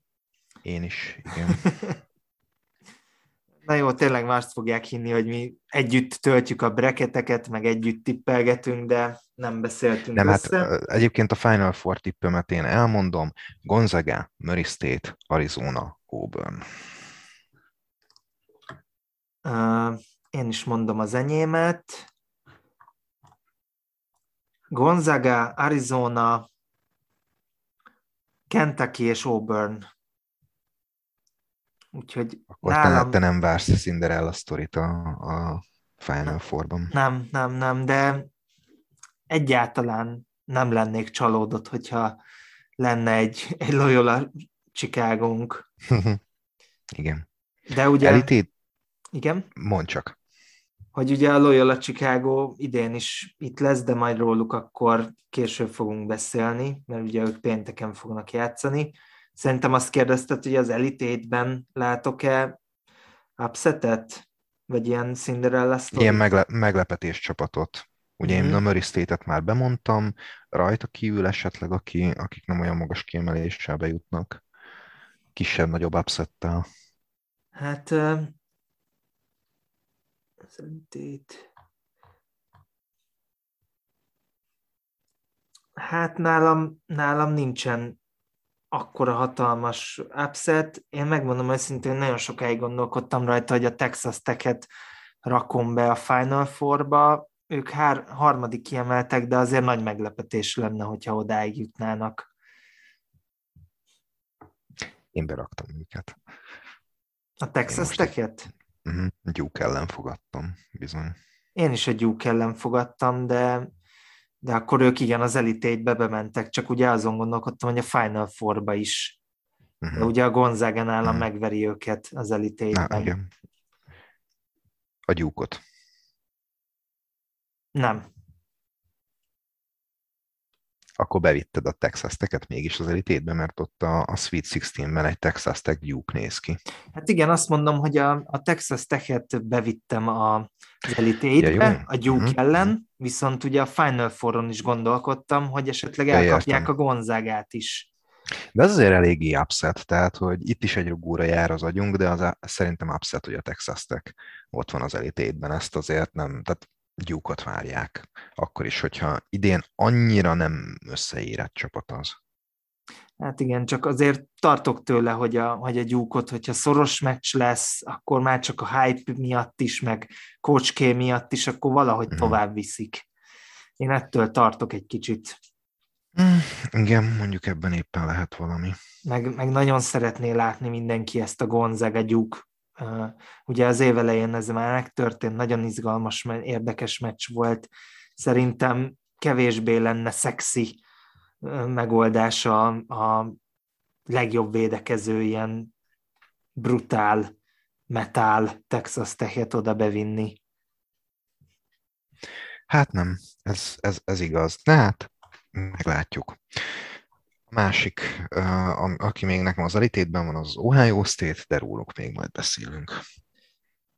Én is, igen. Na jó, tényleg mást fogják hinni, hogy mi együtt töltjük a breketeket, meg együtt tippelgetünk, de nem beszéltünk Nem, hát, össze. hát egyébként a Final Four tippemet én elmondom. Gonzaga, Murray State, Arizona, Auburn. Uh, én is mondom az enyémet. Gonzaga, Arizona, Kentucky és Auburn. Úgyhogy Akkor nálam... te, te nem vársz Cinderella sztorit a, a Final Four-ban. Nem, nem, nem, de egyáltalán nem lennék csalódott, hogyha lenne egy, egy Loyola Chicagónk. Igen. De ugye... Elitét? Igen? Mond csak. Hogy ugye a Loyola Chicago idén is itt lesz, de majd róluk akkor később fogunk beszélni, mert ugye ők pénteken fognak játszani. Szerintem azt kérdezted, hogy az elitétben látok-e upsetet? Vagy ilyen Cinderella story? Ilyen megle- meglepetés csapatot. Ugye mm-hmm. én Mhm. Numeri State-et már bemondtam, rajta kívül esetleg, aki, akik nem olyan magas kiemeléssel bejutnak, kisebb-nagyobb upsettel. Hát ö, az elitét. Hát nálam, nálam nincsen akkora hatalmas upset. Én megmondom őszintén, nagyon sokáig gondolkodtam rajta, hogy a Texas Tech-et rakom be a Final Four-ba. Ők hár, harmadik kiemeltek, de azért nagy meglepetés lenne, hogyha odáig jutnának. Én beraktam őket. A Texas Tech-et? Uh-huh. Duke ellen fogadtam, bizony. Én is a Duke ellen fogadtam, de, de akkor ők igen, az elitétbe bementek, csak ugye azon gondolkodtam, hogy a Final Four-ba is. De Uh-huh. ugye a Gonzaga nálam Mhm. megveri őket az Na, elitétben. igen. A gyúkot. Nem. Akkor bevitted a Texas Tech-et mégis az elitétbe, mert ott a, a Sweet 16-ben egy Texas Tech Duke néz ki. Hát igen, azt mondom, hogy a, a Texas Tech-et bevittem a, az elitétbe, Ja, jó. a Duke Mhm. ellen, viszont ugye a Final Four-on is gondolkodtam, hogy esetleg Ja, elkapják értem. a Gonzagát is. De az azért eléggé upset, tehát hogy itt is egy rugóra jár az agyunk, de az szerintem upset, hogy a Texas Tech ott van az elitétben, ezt azért nem, tehát gyúkot várják. Akkor is, hogyha idén annyira nem összeérett csapat az. Hát igen, csak azért tartok tőle, hogy a, hogy a gyúkot, hogyha szoros meccs lesz, akkor már csak a hype miatt is, meg Coach K miatt is, akkor valahogy Mhm. tovább viszik. Én ettől tartok egy kicsit. Mm, igen, mondjuk ebben éppen lehet valami. Meg, meg nagyon szeretné látni mindenki ezt a Gonzaga gyúk. Ugye az év elején ez már megtörtént, nagyon izgalmas, érdekes meccs volt. Szerintem kevésbé lenne szexi uh, megoldás a, legjobb védekező ilyen brutál metal Texas Tech-et oda bevinni. Hát nem, ez, ez, ez igaz. De hát, meglátjuk. A másik, aki még nekem az elitétben van, az Ohio State, de róluk még majd beszélünk.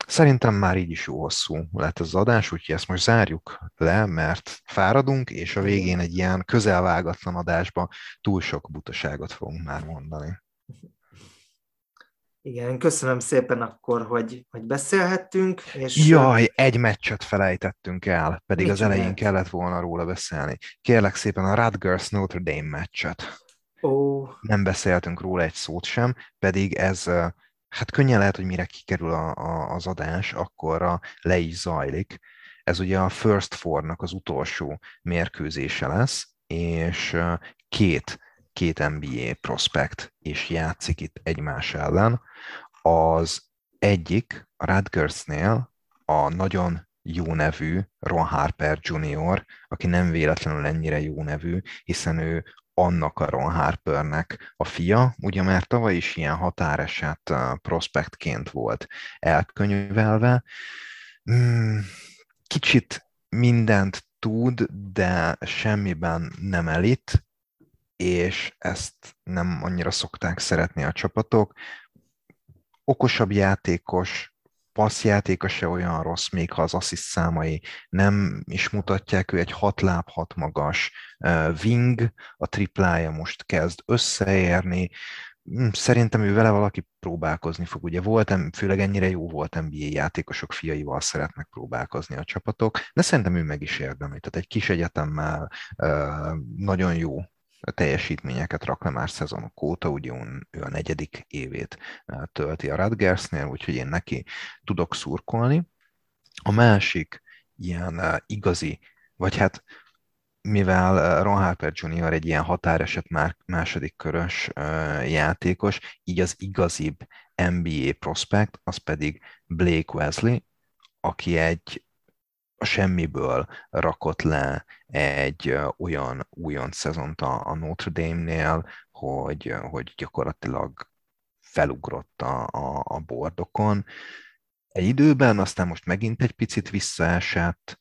Szerintem már így is jó hosszú lett az adás, úgyhogy ezt most zárjuk le, mert fáradunk, és a végén egy ilyen közelvágatlan adásba túl sok butaságot fogunk már mondani. Igen, köszönöm szépen akkor, hogy, hogy beszélhettünk. És Jaj, egy meccset felejtettünk el, pedig Mit az elején csinált? kellett volna róla beszélni. Kérlek szépen a Rutgers Notre Dame meccset. Ó, nem beszéltünk róla egy szót sem, pedig ez, hát könnyen lehet, hogy mire kikerül a, a, az adás, akkor le is zajlik. Ez ugye a First Four-nak az utolsó mérkőzése lesz, és két, két NBA prospekt is játszik itt egymás ellen. Az egyik a Rutgersnél a nagyon jó nevű Ron Harper Jr., aki nem véletlenül ennyire jó nevű, hiszen ő annak a Ron Harpernek a fia, ugye már tavaly is ilyen határeset uh, prospektként volt elkönyvelve. Mm, Kicsit mindent tud, de semmiben nem elit, és ezt nem annyira szokták szeretni a csapatok. Okosabb játékos, passzjátéka se olyan rossz, még ha az assziszt számai nem is mutatják, ő egy hat láb, hat magas wing, a triplája most kezd összeérni, Mm, Szerintem ő vele valaki próbálkozni fog. Ugye volt, főleg ennyire jó volt NBA játékosok fiaival szeretnek próbálkozni a csapatok, de szerintem ő meg is érdemli. Tehát egy kis egyetemmel nagyon jó teljesítményeket rak le már szezonok óta, ugye ő a negyedik évét tölti a Rutgersnél, úgyhogy én neki tudok szurkolni. A másik ilyen igazi, vagy hát mivel Ron Harper Jr. egy ilyen határeset második körös játékos, így az igazibb NBA prospekt, az pedig Blake Wesley, aki egy a semmiből rakott le egy olyan újonc szezont a, Notre Dame-nél, hogy, hogy gyakorlatilag felugrott a, a, a bordokon. Egy időben, aztán most megint egy picit visszaesett,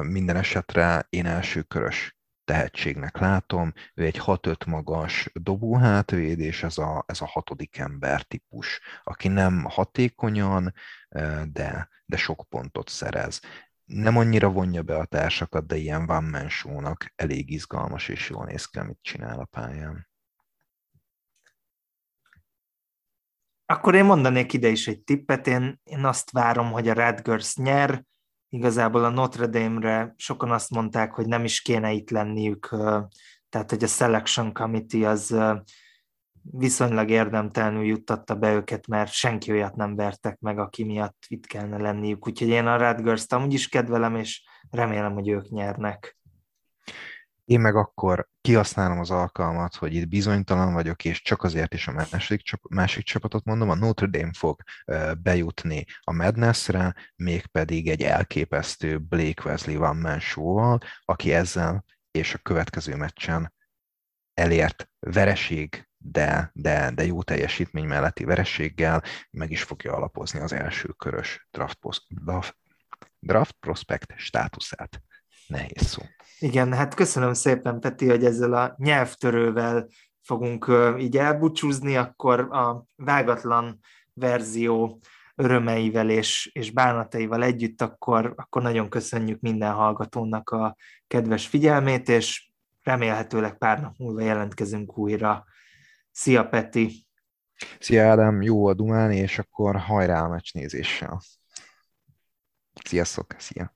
minden esetre én első körös tehetségnek látom. Ő egy 6-5 magas dobóhátvéd, és ez a, ez a hatodik ember típus, aki nem hatékonyan, de, de sok pontot szerez. Nem annyira vonja be a társakat, de ilyen van man elég izgalmas és jól néz ki, amit csinál a pályán. Akkor én mondanék ide is egy tippet, én, én azt várom, hogy a Radgers nyer, igazából a Notre Dame-re sokan azt mondták, hogy nem is kéne itt lenniük, tehát hogy a Selection Committee az viszonylag érdemtelenül juttatta be őket, mert senki olyat nem vertek meg, aki miatt itt kellene lenniük. Úgyhogy én a Radgers-t amúgy is kedvelem, és remélem, hogy ők nyernek. Én meg akkor kihasználom az alkalmat, hogy itt bizonytalan vagyok, és csak azért is a másik, másik csapatot mondom, a Notre Dame fog bejutni a Madnessre, mégpedig egy elképesztő Blake Wesley van man show aki ezzel és a következő meccsen elért vereség, de, de, de jó teljesítmény melletti vereséggel meg is fogja alapozni az első körös draft, draft, draft prospect státuszát. Nehéz szó. Igen, hát köszönöm szépen, Peti, hogy ezzel a nyelvtörővel fogunk így elbúcsúzni, akkor a vágatlan verzió örömeivel és, és bánataival együtt, akkor, akkor nagyon köszönjük minden hallgatónak a kedves figyelmét, és remélhetőleg pár nap múlva jelentkezünk újra. Szia, Peti! Szia, Ádám! Jó a dumálni, és akkor hajrá a meccsnézéssel! Sziasztok! Szia!